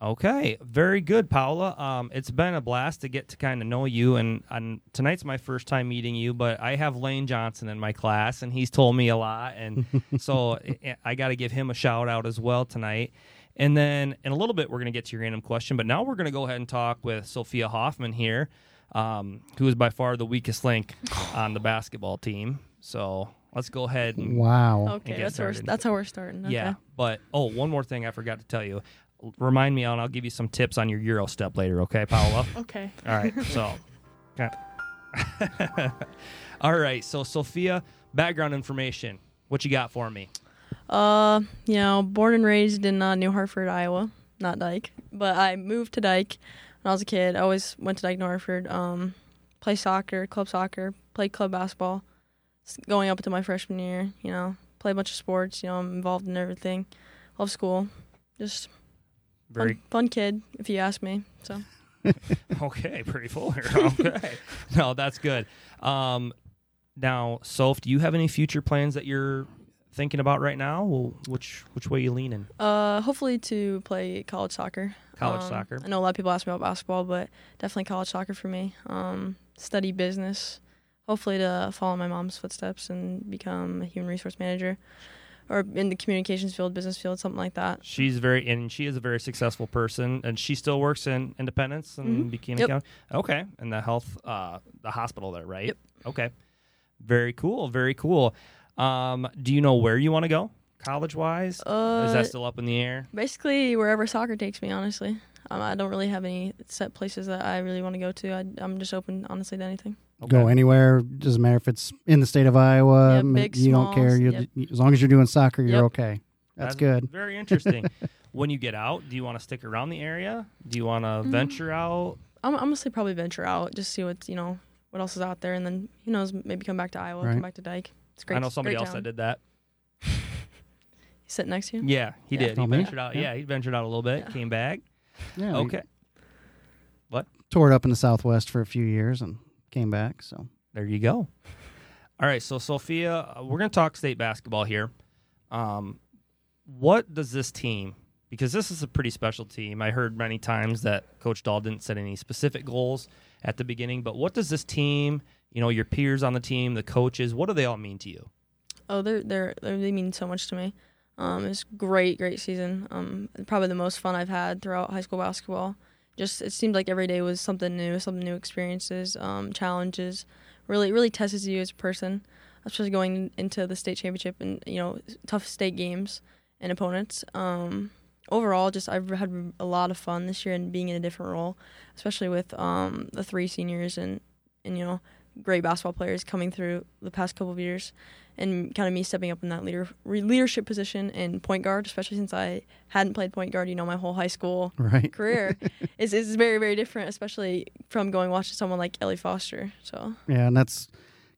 Okay, very good, Paula. Um, it's been a blast to get to kind of know you, and, and tonight's my first time meeting you. But I have Lane Johnson in my class, and he's told me a lot, and so I- I got to give him a shout out as well tonight. And then in a little bit, we're going to get to your random question, but now we're going to go ahead and talk with Sophia Hoffman here, um, who is by far the weakest link on the basketball team. So let's go ahead and Wow. Okay, get that's how we're, that's how we're starting. Okay. yeah, but oh, one more thing I forgot to tell you. L- Remind me, on. I'll give you some tips on your Euro step later. Okay, Paula. Okay. All right. So, okay. all right. So, Sophia, background information. What you got for me? Uh, you know, born and raised in uh, New Hartford, Iowa, not Dike, but I moved to Dike when I was a kid. I always went to Dike, New Hartford. Um, play soccer, club soccer, played club basketball. Going up to my freshman year, you know, play a bunch of sports. You know, I'm involved in everything. Love school. Just Very fun, fun kid, if you ask me. So okay. Pretty full here. Okay. no, that's good. Um, now, Soph, do you have any future plans that you're thinking about right now? Well, which which way you leaning? Uh, hopefully to play college soccer. College Um, soccer. I know a lot of people ask me about basketball, but definitely college soccer for me. Um, study business. Hopefully to follow my mom's footsteps and become a human resource manager, or in the communications field, business field, something like that. She's very, and she is a very successful person, and she still works in Independence in Mhm. Buchanan Yep. County. Okay, and the health, uh, the hospital there, right? Yep. Okay, very cool, very cool. Um, do you know where you want to go, college wise? Uh, is that still up in the air? basically wherever soccer takes me. Honestly, um, I don't really have any set places that I really want to go to. I, I'm just open, honestly, to anything. Go anywhere. Doesn't matter if it's in the state of Iowa. Yeah, big, you don't care. You yep. as long as you're doing soccer, you're Yep. okay. That's, good. Very interesting. when you get out, do you want to stick around the area? Do you want to Mm. venture out? I'm, I'm gonna say probably venture out, just see what's you know what else is out there, and then who knows, maybe come back to Iowa, Right. come back to Dike. It's great. I know somebody else town. that did that. He's sitting next to you. Yeah, he Yeah. did. He Oh, me? ventured out. Yeah. Yeah. he ventured out a little bit, Yeah. came back. Yeah. we Okay, toured up in the Southwest for a few years and came back. So there you go. All right, so Sophia, uh, we're going to talk state basketball here. Um, what does this team? Because this is a pretty special team. I heard many times that Coach Dahl didn't set any specific goals at the beginning, but what does this team? You know, your peers on the team, the coaches, what do they all mean to you? Oh, they're they're, they're they mean so much to me. Um, it's great, great season. Um, probably the most fun I've had throughout high school basketball. Just it seemed like every day was something new, something new experiences, um, challenges. Really, really tests you as a person, especially going into the state championship and you know tough state games and opponents. Um, overall, just I've had a lot of fun this year and being in a different role, especially with um, the three seniors and and you know great basketball players coming through the past couple of years and kind of me stepping up in that leader leadership position and point guard, especially since I hadn't played point guard, you know, my whole high school right. career is is very very different, especially from going watching someone like Ellie Foster. So Yeah, and that's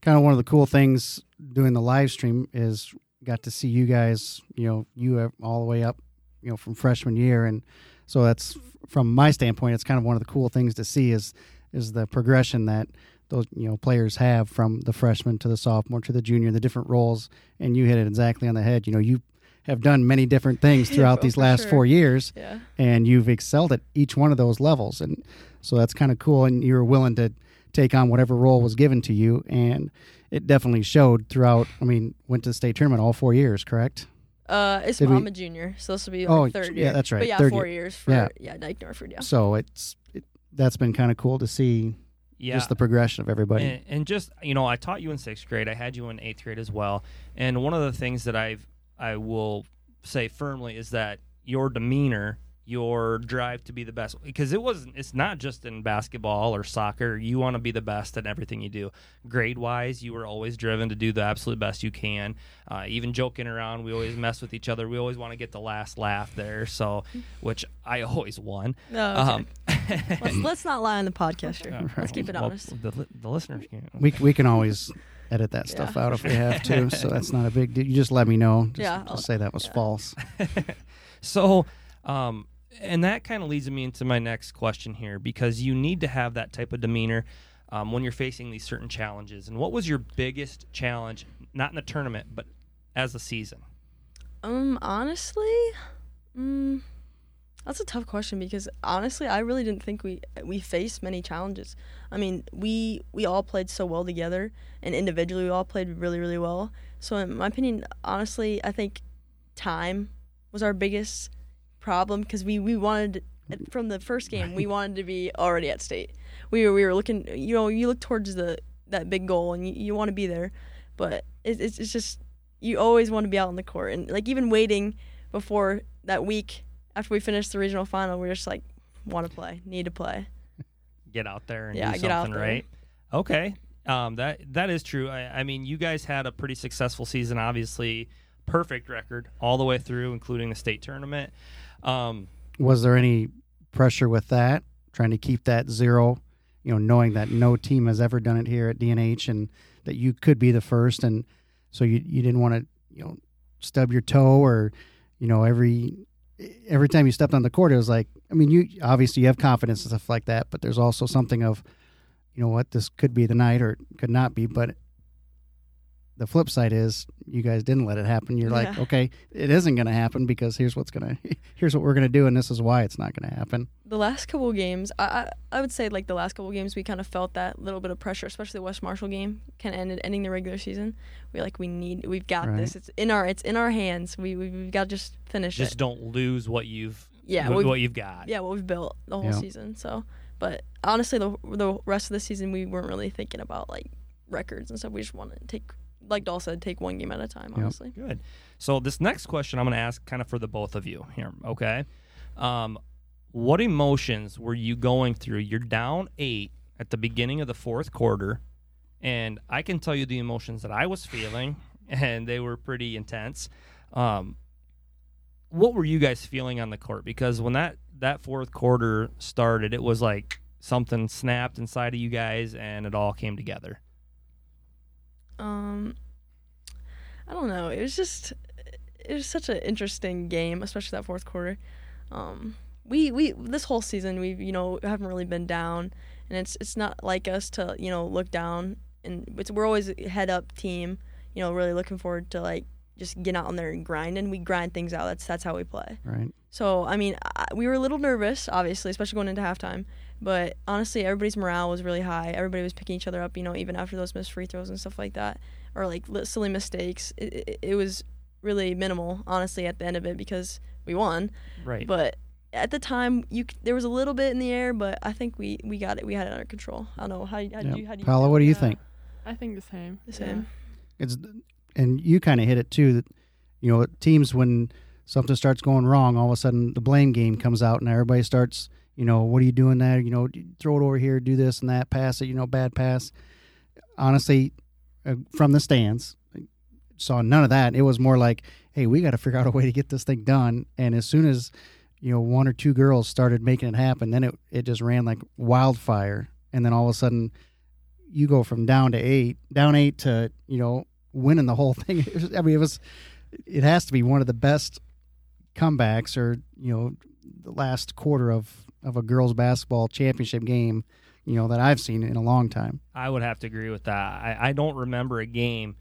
kind of one of the cool things doing the live stream is got to see you guys, you know, you have all the way up, you know, from freshman year, and so that's from my standpoint, it's kind of one of the cool things to see is is the progression that those you know players have from the freshman to the sophomore to the junior, the different roles, and you hit it exactly on the head. You know, you have done many different things throughout Oh, these last sure. four years, yeah, and you've excelled at each one of those levels and so that's kind of cool and you were willing to take on whatever role was given to you and it definitely showed throughout i mean went to the state tournament all four years correct uh, it's Did we- a junior, so this will be Oh, like third yeah, that's right, But yeah, four year. years for Yeah. yeah, Dike Norford. Yeah, so it's it, that's been kind of cool to see Yeah, just the progression of everybody And, and just you know, I taught you in sixth grade. I had you in eighth grade as well. And one of the things that I've I will say firmly is that your demeanor, your drive to be the best, because it wasn't. It's not just in basketball or soccer. You want to be the best at everything you do. Grade wise, you were always driven to do the absolute best you can. Uh, even joking around, we always mess with each other. We always want to get the last laugh there. So, which I always won. No, okay. Um, let's, let's not lie on the podcast here. uh, Let's keep it well, honest. The, li- the listeners can't. we, we can always edit that stuff Yeah, out if we have to so that's not a big deal you just let me know just, Yeah, I'll- say that was yeah. false So, um, and that kind of leads me into my next question here because you need to have that type of demeanor um, when you're facing these certain challenges. And what was your biggest challenge, not in the tournament, but as a season? Um, honestly, mm, that's a tough question because honestly, I really didn't think we we faced many challenges. I mean, we we all played so well together, and individually, we all played really really well. So, in my opinion, honestly, I think time was our biggest problem because we we wanted from the first game we wanted to be already at state. We were we were looking, you know, you look towards the that big goal and you, you want to be there, but it, it's it's just you always want to be out on the court and like even waiting before that week after we finished the regional final we're just like want to play need to play Get out there and Yeah, do get out something, there. right? Okay, um, that that is true. I, I mean, you guys had a pretty successful season, obviously, perfect record all the way through, including the state tournament. Um, was there any pressure with that trying to keep that zero you know knowing that no team has ever done it here at dnh and that you could be the first and so you, you didn't want to you know stub your toe or you know every every time you stepped on the court it was like i mean you obviously you have confidence and stuff like that but there's also something of you know what this could be the night or could not be but the flip side is you guys didn't let it happen you're like Yeah. okay it isn't going to happen because here's what's going to here's what we're going to do and this is why it's not going to happen the last couple games I, I I would say like the last couple games we kind of felt that little bit of pressure especially the West Marshall game kind of ended ending the regular season we like we need we've got Right. this it's in our it's in our hands we, we we've got to just finish just it don't lose what you've Yeah, what, what you've got. yeah what we've built the whole Yeah. season so but honestly the the rest of the season we weren't really thinking about like records and stuff we just wanted to take like Dahl said take one game at a time Yep. honestly Good. So this next question I'm going to ask kind of for the both of you here. Okay. Um, what emotions were you going through? You're down eight at the beginning of the fourth quarter, and I can tell you the emotions that I was feeling, and they were pretty intense. Um, what were you guys feeling on the court? Because when that that fourth quarter started, it was like something snapped inside of you guys, and it all came together. Um, I don't know. It was just it was such an interesting game, especially that fourth quarter. Um, we we this whole season we you know haven't really been down, and it's it's not like us to you know look down, and it's we're always a head up team. You know, really looking forward to like just getting out on there and grind, and we grind things out. That's that's how we play. Right. So I mean, I, we were a little nervous, obviously, especially going into halftime. But honestly, everybody's morale was really high. Everybody was picking each other up, you know, even after those missed free throws and stuff like that, or like silly mistakes. It, it, it was really minimal, honestly, at the end of it because we won. Right. But at the time, you there was a little bit in the air, but I think we, we got it. We had it under control. I don't know how, how Yep. do you how do you Paula, what do you Yeah. think? I think the same. The Yeah. same. It's and you kind of hit it too. That you know, teams when something starts going wrong, all of a sudden the blame game comes out, and everybody starts, you know, what are you doing there? You know, throw it over here, do this and that, pass it. You know, bad pass. Honestly, uh, from the stands, saw none of that. It was more like, hey, we got to figure out a way to get this thing done. And as soon as you know one or two girls started making it happen, then it it just ran like wildfire. And then all of a sudden, you go from down to eight, down eight to you know winning the whole thing. Was- I mean, it was it has to be one of the best comebacks, or you know, the last quarter of of a girls basketball championship game, you know, that I've seen in a long time. I would have to agree with that. I, I don't remember a game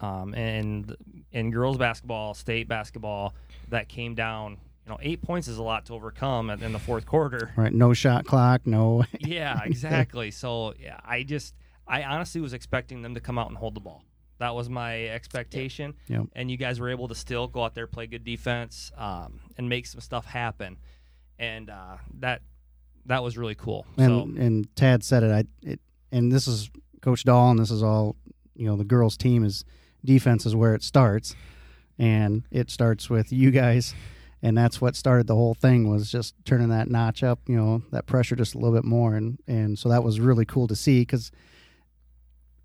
um, in in girls basketball, state basketball, that came down. You know, eight points is a lot to overcome in in the fourth quarter. Right? No shot clock, no. yeah, exactly. So yeah, I just I honestly was expecting them to come out and hold the ball. That was my expectation. Yep. And you guys were able to still go out there, play good defense, um, and make some stuff happen. And uh, that that was really cool. And so and Tad said it. I it, and this is Coach Dahl, and this is all you know. The girls' team is defense is where it starts, and it starts with you guys, and that's what started the whole thing was just turning that notch up. You know, that pressure just a little bit more, and and so that was really cool to see because.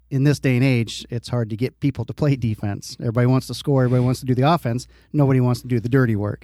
In this day and age, it's hard to get people to play defense. Everybody wants to score. Everybody wants to do the offense. Nobody wants to do the dirty work.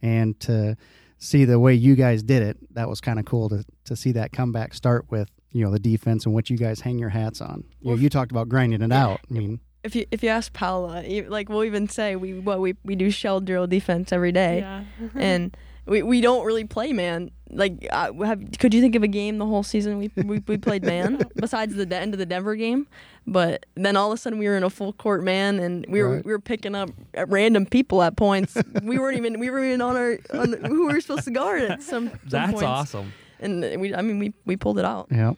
And to see the way you guys did it, that was kind of cool to, to see that comeback start with, you know, the defense and what you guys hang your hats on. You, know, Well, you talked about grinding it out. I mean, If you if you ask Paula, e- like we'll even say we what we we do shell drill defense every day. Yeah. and we, we don't really play man. Like, uh, have, could you think of a game the whole season we we, we played man besides the de- end of the Denver game? But then all of a sudden we were in a full court man, and we were Right. we were picking up at random people at points. we weren't even we were even on our on who we were supposed to guard at some. some that's points. awesome. And we I mean we we pulled it out. yeah.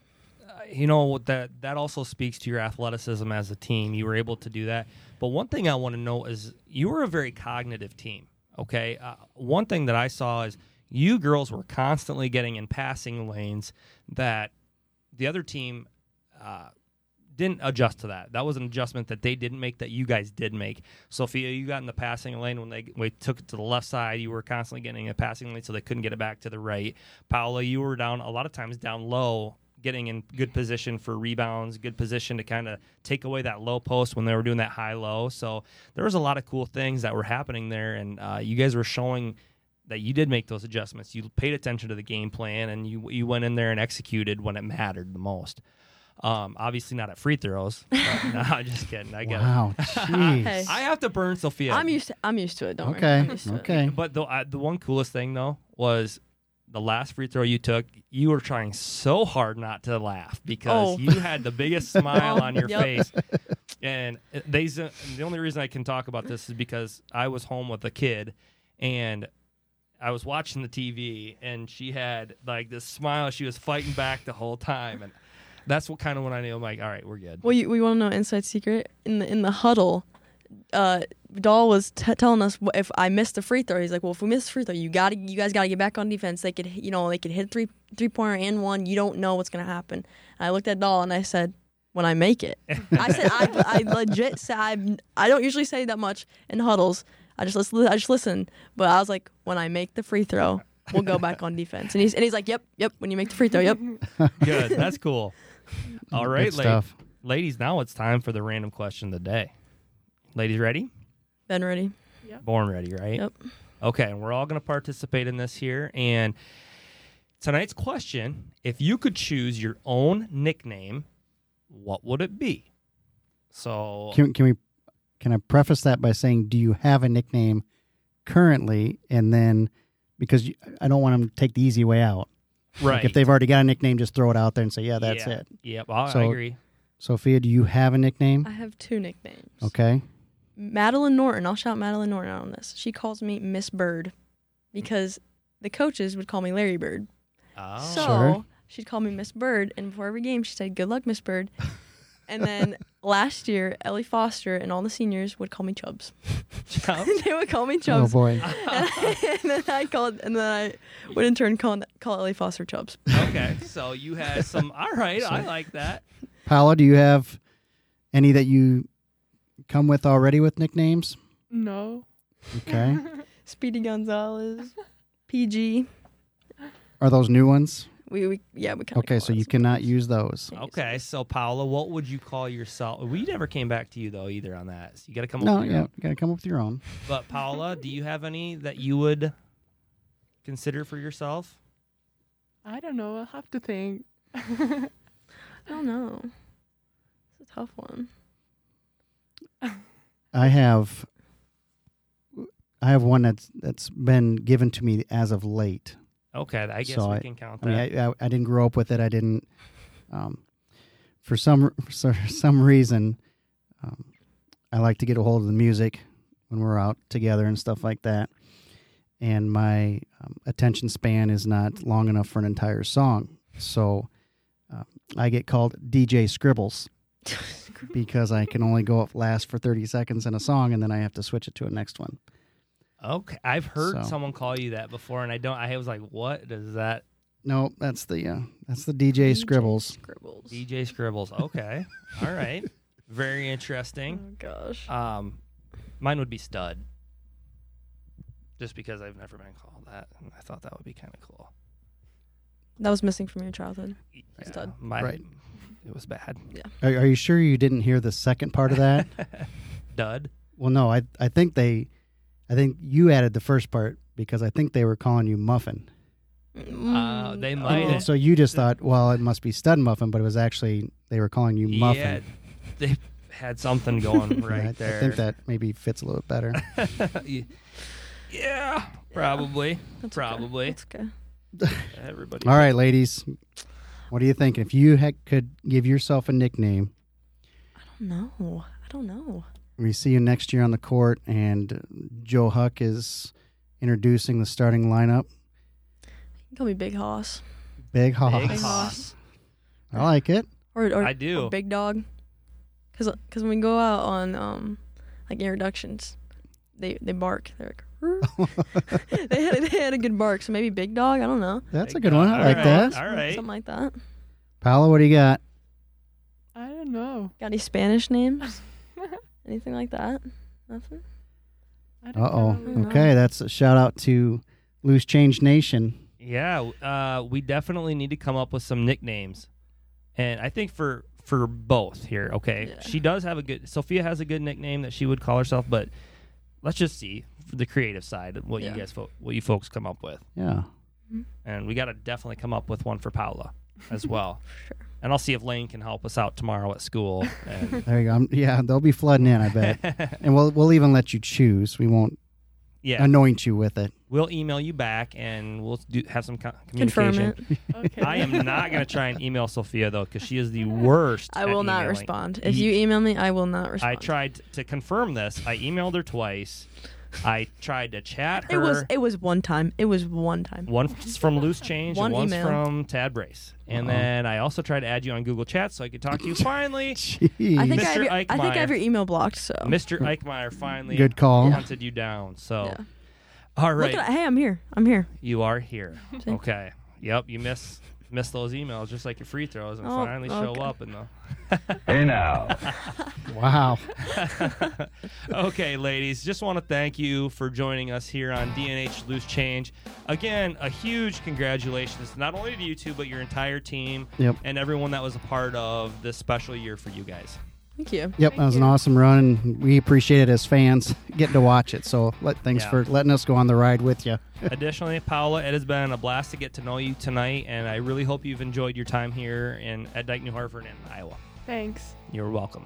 you know that that also speaks to your athleticism as a team. You were able to do that. But one thing I want to know is you were a very cognitive team. Okay, uh, one thing that I saw is you girls were constantly getting in passing lanes that the other team uh, didn't adjust to that. That was an adjustment that they didn't make that you guys did make. Sophia, you got in the passing lane when they, we took it to the left side. You were constantly getting in a passing lane, so they couldn't get it back to the right. Paula, you were down a lot of times down low, getting in good position for rebounds, good position to kind of take away that low post when they were doing that high low. So there was a lot of cool things that were happening there, and uh, you guys were showing that you did make those adjustments. You paid attention to the game plan, and you you went in there and executed when it mattered the most. Um, obviously not at free throws. No, I'm just kidding. I get Wow. it. Jeez. I have to burn Sophia. I'm used to I'm used to it. Don't worry. Okay. I'm used to it. Okay. But the uh, the one coolest thing though was the last free throw you took. You were trying so hard not to laugh because Oh. you had the biggest smile on your Yep. face. And they the only reason I can talk about this is because I was home with a kid and I was watching the TV and she had like this smile. She was fighting back the whole time and. That's what kind of when I knew I'm like, all right, we're good. Well, you, we want to know inside secret in the in the huddle. Uh, Dahl was t- telling us if I missed the free throw, he's like, "Well, if we miss the free throw, you got to you guys got to get back on defense. They could, you know, they could hit three three pointer and one. You don't know what's gonna happen." And I looked at Dahl and I said, "When I make it," I said, "I, I legit said I I don't usually say that much in huddles. I just listen, I just listen, but I was like, when I make the free throw." We'll go back on defense, and he's and he's like, "Yep, yep." When you make the free throw, yep. Good. That's cool. All right, Good la- stuff. ladies. Now it's time for the random question of the day. Ladies, ready? Been ready. Born ready, right? Yep. Okay, and we're all going to participate in this here. And tonight's question if you could choose your own nickname, what would it be? So, Can, can we? Can I preface that by saying, do you have a nickname currently? And then, because you, I don't want them to take the easy way out. right. Like if they've already got a nickname, just throw it out there and say, yeah, that's Yeah. it. Yep, I, I agree. Sophia, do you have a nickname? I have two nicknames. Okay. Madeline Norton. I'll shout Madeline Norton out on this. She calls me Miss Bird because the coaches would call me Larry Bird. Oh. So Sure. she'd call me Miss Bird, and before every game, she said, "Good luck, Miss Bird." and then last year, Ellie Foster and all the seniors would call me Chubbs. Chubbs? they would call me Chubs. Oh boy. and then I called, and then I would in turn call call Ellie Foster Chubbs. okay, so you had some. All right, I like that. Paula, do you have any that you come with already with nicknames? No. Okay. Speedy Gonzalez, PG. Are those new ones? We, we yeah we kind Okay, so you cannot use those. Okay, so Paula, what would you call yourself? We never came back to you though either on that. So you got to come up No, with your yeah, own. you gotta come up with your own. But Paula, do you have any that you would consider for yourself? I don't know. I'll have to think. I don't know. It's a tough one. I have I have one that's that's been given to me as of late. Okay, I guess So we I- can count I mean. I, I, I didn't grow up with it. I didn't. Um, for some for some reason, um, I like to get a hold of the music when we're out together and stuff like that. And my um, attention span is not long enough for an entire song, so um, I get called DJ Scribbles because I can only go off last for thirty seconds in a song, and then I have to switch it to a next one. okay, I've heard So- someone call you that before, and I don't. I was like, "What does that?" No, that's the uh, that's the DJ Scribbles. Scribbles. DJ Scribbles. Okay, all right, very Oh interesting. gosh. Um, mine would be Stud, just because I've never been called that, and I thought that would be kind of cool. That was missing from your childhood. Yeah, Stud. my- Right. It was bad. Are, are you sure you didn't hear the second part of that? Dud. Well, no, I I think they, I think you added the first part because I think they were calling you Muffin. Uh, they Mm, might And Oh. oh. so you just thought, well, it must be Stud Muffin, but it was actually they were calling you Yeah, Muffin. they had something going Yeah, right I, there. I think that maybe fits a little bit better. yeah, probably. That's Probably. Okay. That's okay. Everybody. All right, ladies, what do you think? If you had, could give yourself a nickname, I don't know. I don't know. we see you next year on the court, and Joe Huck is introducing the starting lineup. You can call me Big Hoss Big Hoss. Big Big Hoss. I like it. or or, I do. or Big Dog. Cause, Cause when we go out on um like introductions, they they bark. They're like. "Roo." they had they had a good bark, so maybe Big Dog. I don't know. That's a Big good one. Dog. I like All that. All right. Something like that. Paolo, what do you got? I don't know. Got any Spanish names? Anything like that? Nothing. I don't Uh oh. know. Okay, that's a shout out to Loose Change Nation. Yeah, uh, we definitely need to come up with some nicknames, and I think for for both here. Okay, Yeah. she does have a good. Sophia has a good nickname that she would call herself, but let's just see for the creative side what Yeah. you guys, fo- what you folks come up with, Yeah. Mm-hmm. and we got to definitely come up with one for Paula as well. Sure. And I'll see if Lane can help us out tomorrow at school. And There you go. I'm- yeah, they'll be flooding in, I bet. and we'll we'll even let you choose. We won't yeah, anoint you with it. we'll email you back, and we'll do, have some co- Confirm communication. it. Okay. I am not going to try and email Sophia though, because she is the worst. I at will not emailing. respond. If you email me, I will not respond. I tried to confirm this. I emailed her twice. I tried to chat her. It was it was one time. It was one time. One's from Loose Change One and one's email. from Tad Brace. And Uh-oh. then I also tried to add you on Google Chat so I could talk to you. Finally, Jeez. I think I, have Mr. your, I think I have Eichmeyer. your email blocked. So Mr. Eichmeyer finally Good call. hunted you down. So, Yeah. all Look right, at, hey, I'm here. I'm here. you are here. See? Okay. Yep, you miss miss those emails just like your free throws and Oh, finally show okay. up in the Hey now. Wow. okay, ladies, just want to thank you for joining us here on DNH Loose Change. Again, a huge congratulations not only to you two, but your entire team Yep. and everyone that was a part of this special year for you guys. Thank you. Yep, that was an awesome run, and we appreciate it as fans getting to watch it. So, let, thanks Yeah. for letting us go on the ride with you. Additionally, Paula, it has been a blast to get to know you tonight, and I really hope you've enjoyed your time here in at Dike New Hartford in Iowa. Thanks. You're welcome.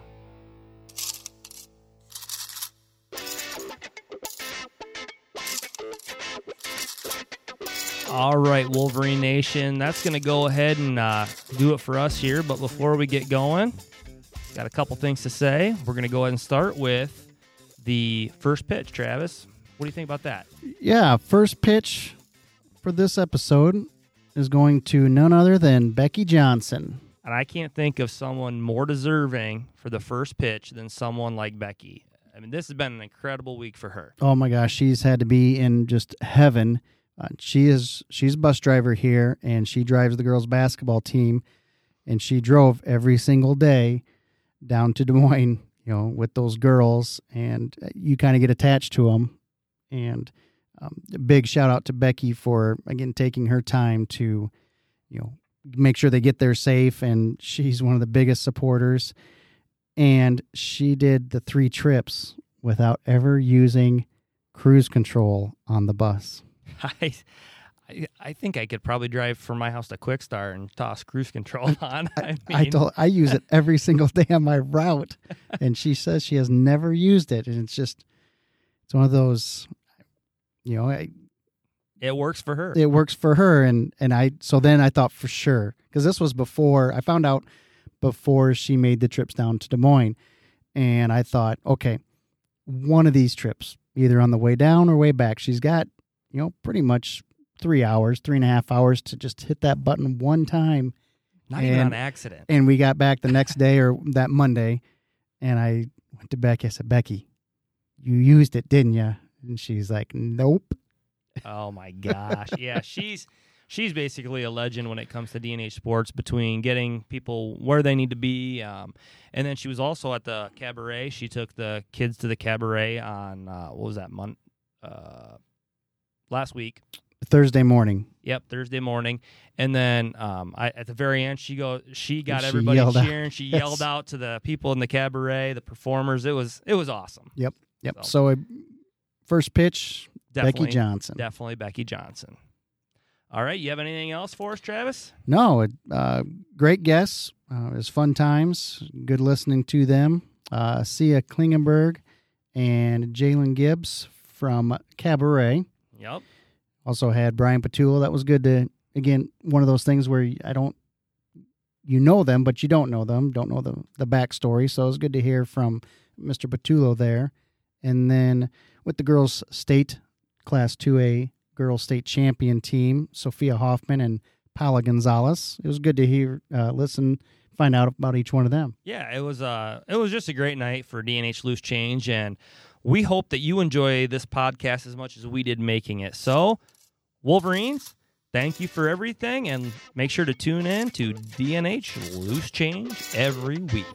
All right, Wolverine Nation, that's going to go ahead and uh, do it for us here. But before we get going, got a couple things to say. We're going to go ahead and start with the first pitch. Travis, what do you think about that? Yeah, first pitch for this episode is going to none other than Becky Johnson. And I can't think of someone more deserving for the first pitch than someone like Becky. I mean, this has been an incredible week for her. Oh my gosh, she's had to be in just heaven. Uh, she is she's a bus driver here, and she drives the girls' basketball team, and she drove every single day down to Des Moines, you know, with those girls, and uh, you kind of get attached to them. And um, a big shout out to Becky for again taking her time to, you know, make sure they get there safe, and she's one of the biggest supporters. And she did the three trips without ever using cruise control on the bus. I, I, I think I could probably drive from my house to Kwik Star and toss cruise control on. I, mean, I told I use it every single day on my route, and she says she has never used it, and it's just it's one of those, you know, I, it works for her. it works for her, and and I so then I thought for sure because this was before I found out before she made the trips down to Des Moines, and I thought okay, one of these trips either on the way down or way back, she's got you know pretty much three hours, three and a half hours to just hit that button one time Not even and- on accident. and we got back the next day or that Monday, and I went to Becky. I said, Becky, you used it, didn't you? And she's like, Nope. Oh my gosh. Yeah, she's she's basically a legend when it comes to DNH sports between getting people where they need to be. Um, and then she was also at the cabaret. She took the kids to the cabaret on uh, what was that month? Uh, last week. Thursday morning. Yep, Thursday morning, and then um, I, at the very end, she go, she got She everybody yelled out. cheering. She Yes. yelled out to the people in the cabaret, the performers. It was it was awesome. Yep. So- So, uh, first pitch, Definitely, Becky Johnson. definitely Becky Johnson. All right, you have anything else for us, Travis? No, uh, great guests. Uh, it was fun times. Good listening to them. Uh, Sia Klingenberg and Jalen Gibbs from Cabaret. Yep. Also had Brian Patullo. That was good to again one of those things where I don't you know them, but you don't know them, don't know the the backstory. So it was good to hear from Mr. Patullo there. And then with the girls state class two A girls state champion team, Sophia Hoffman and Paula Gonzalez. It was good to hear, uh, listen, find out about each one of them. Yeah, it was uh it was just a great night for DNH Loose Change and we hope that you enjoy this podcast as much as we did making it. So, Wolverines, thank you for everything and make sure to tune in to DNH Loose Change every week.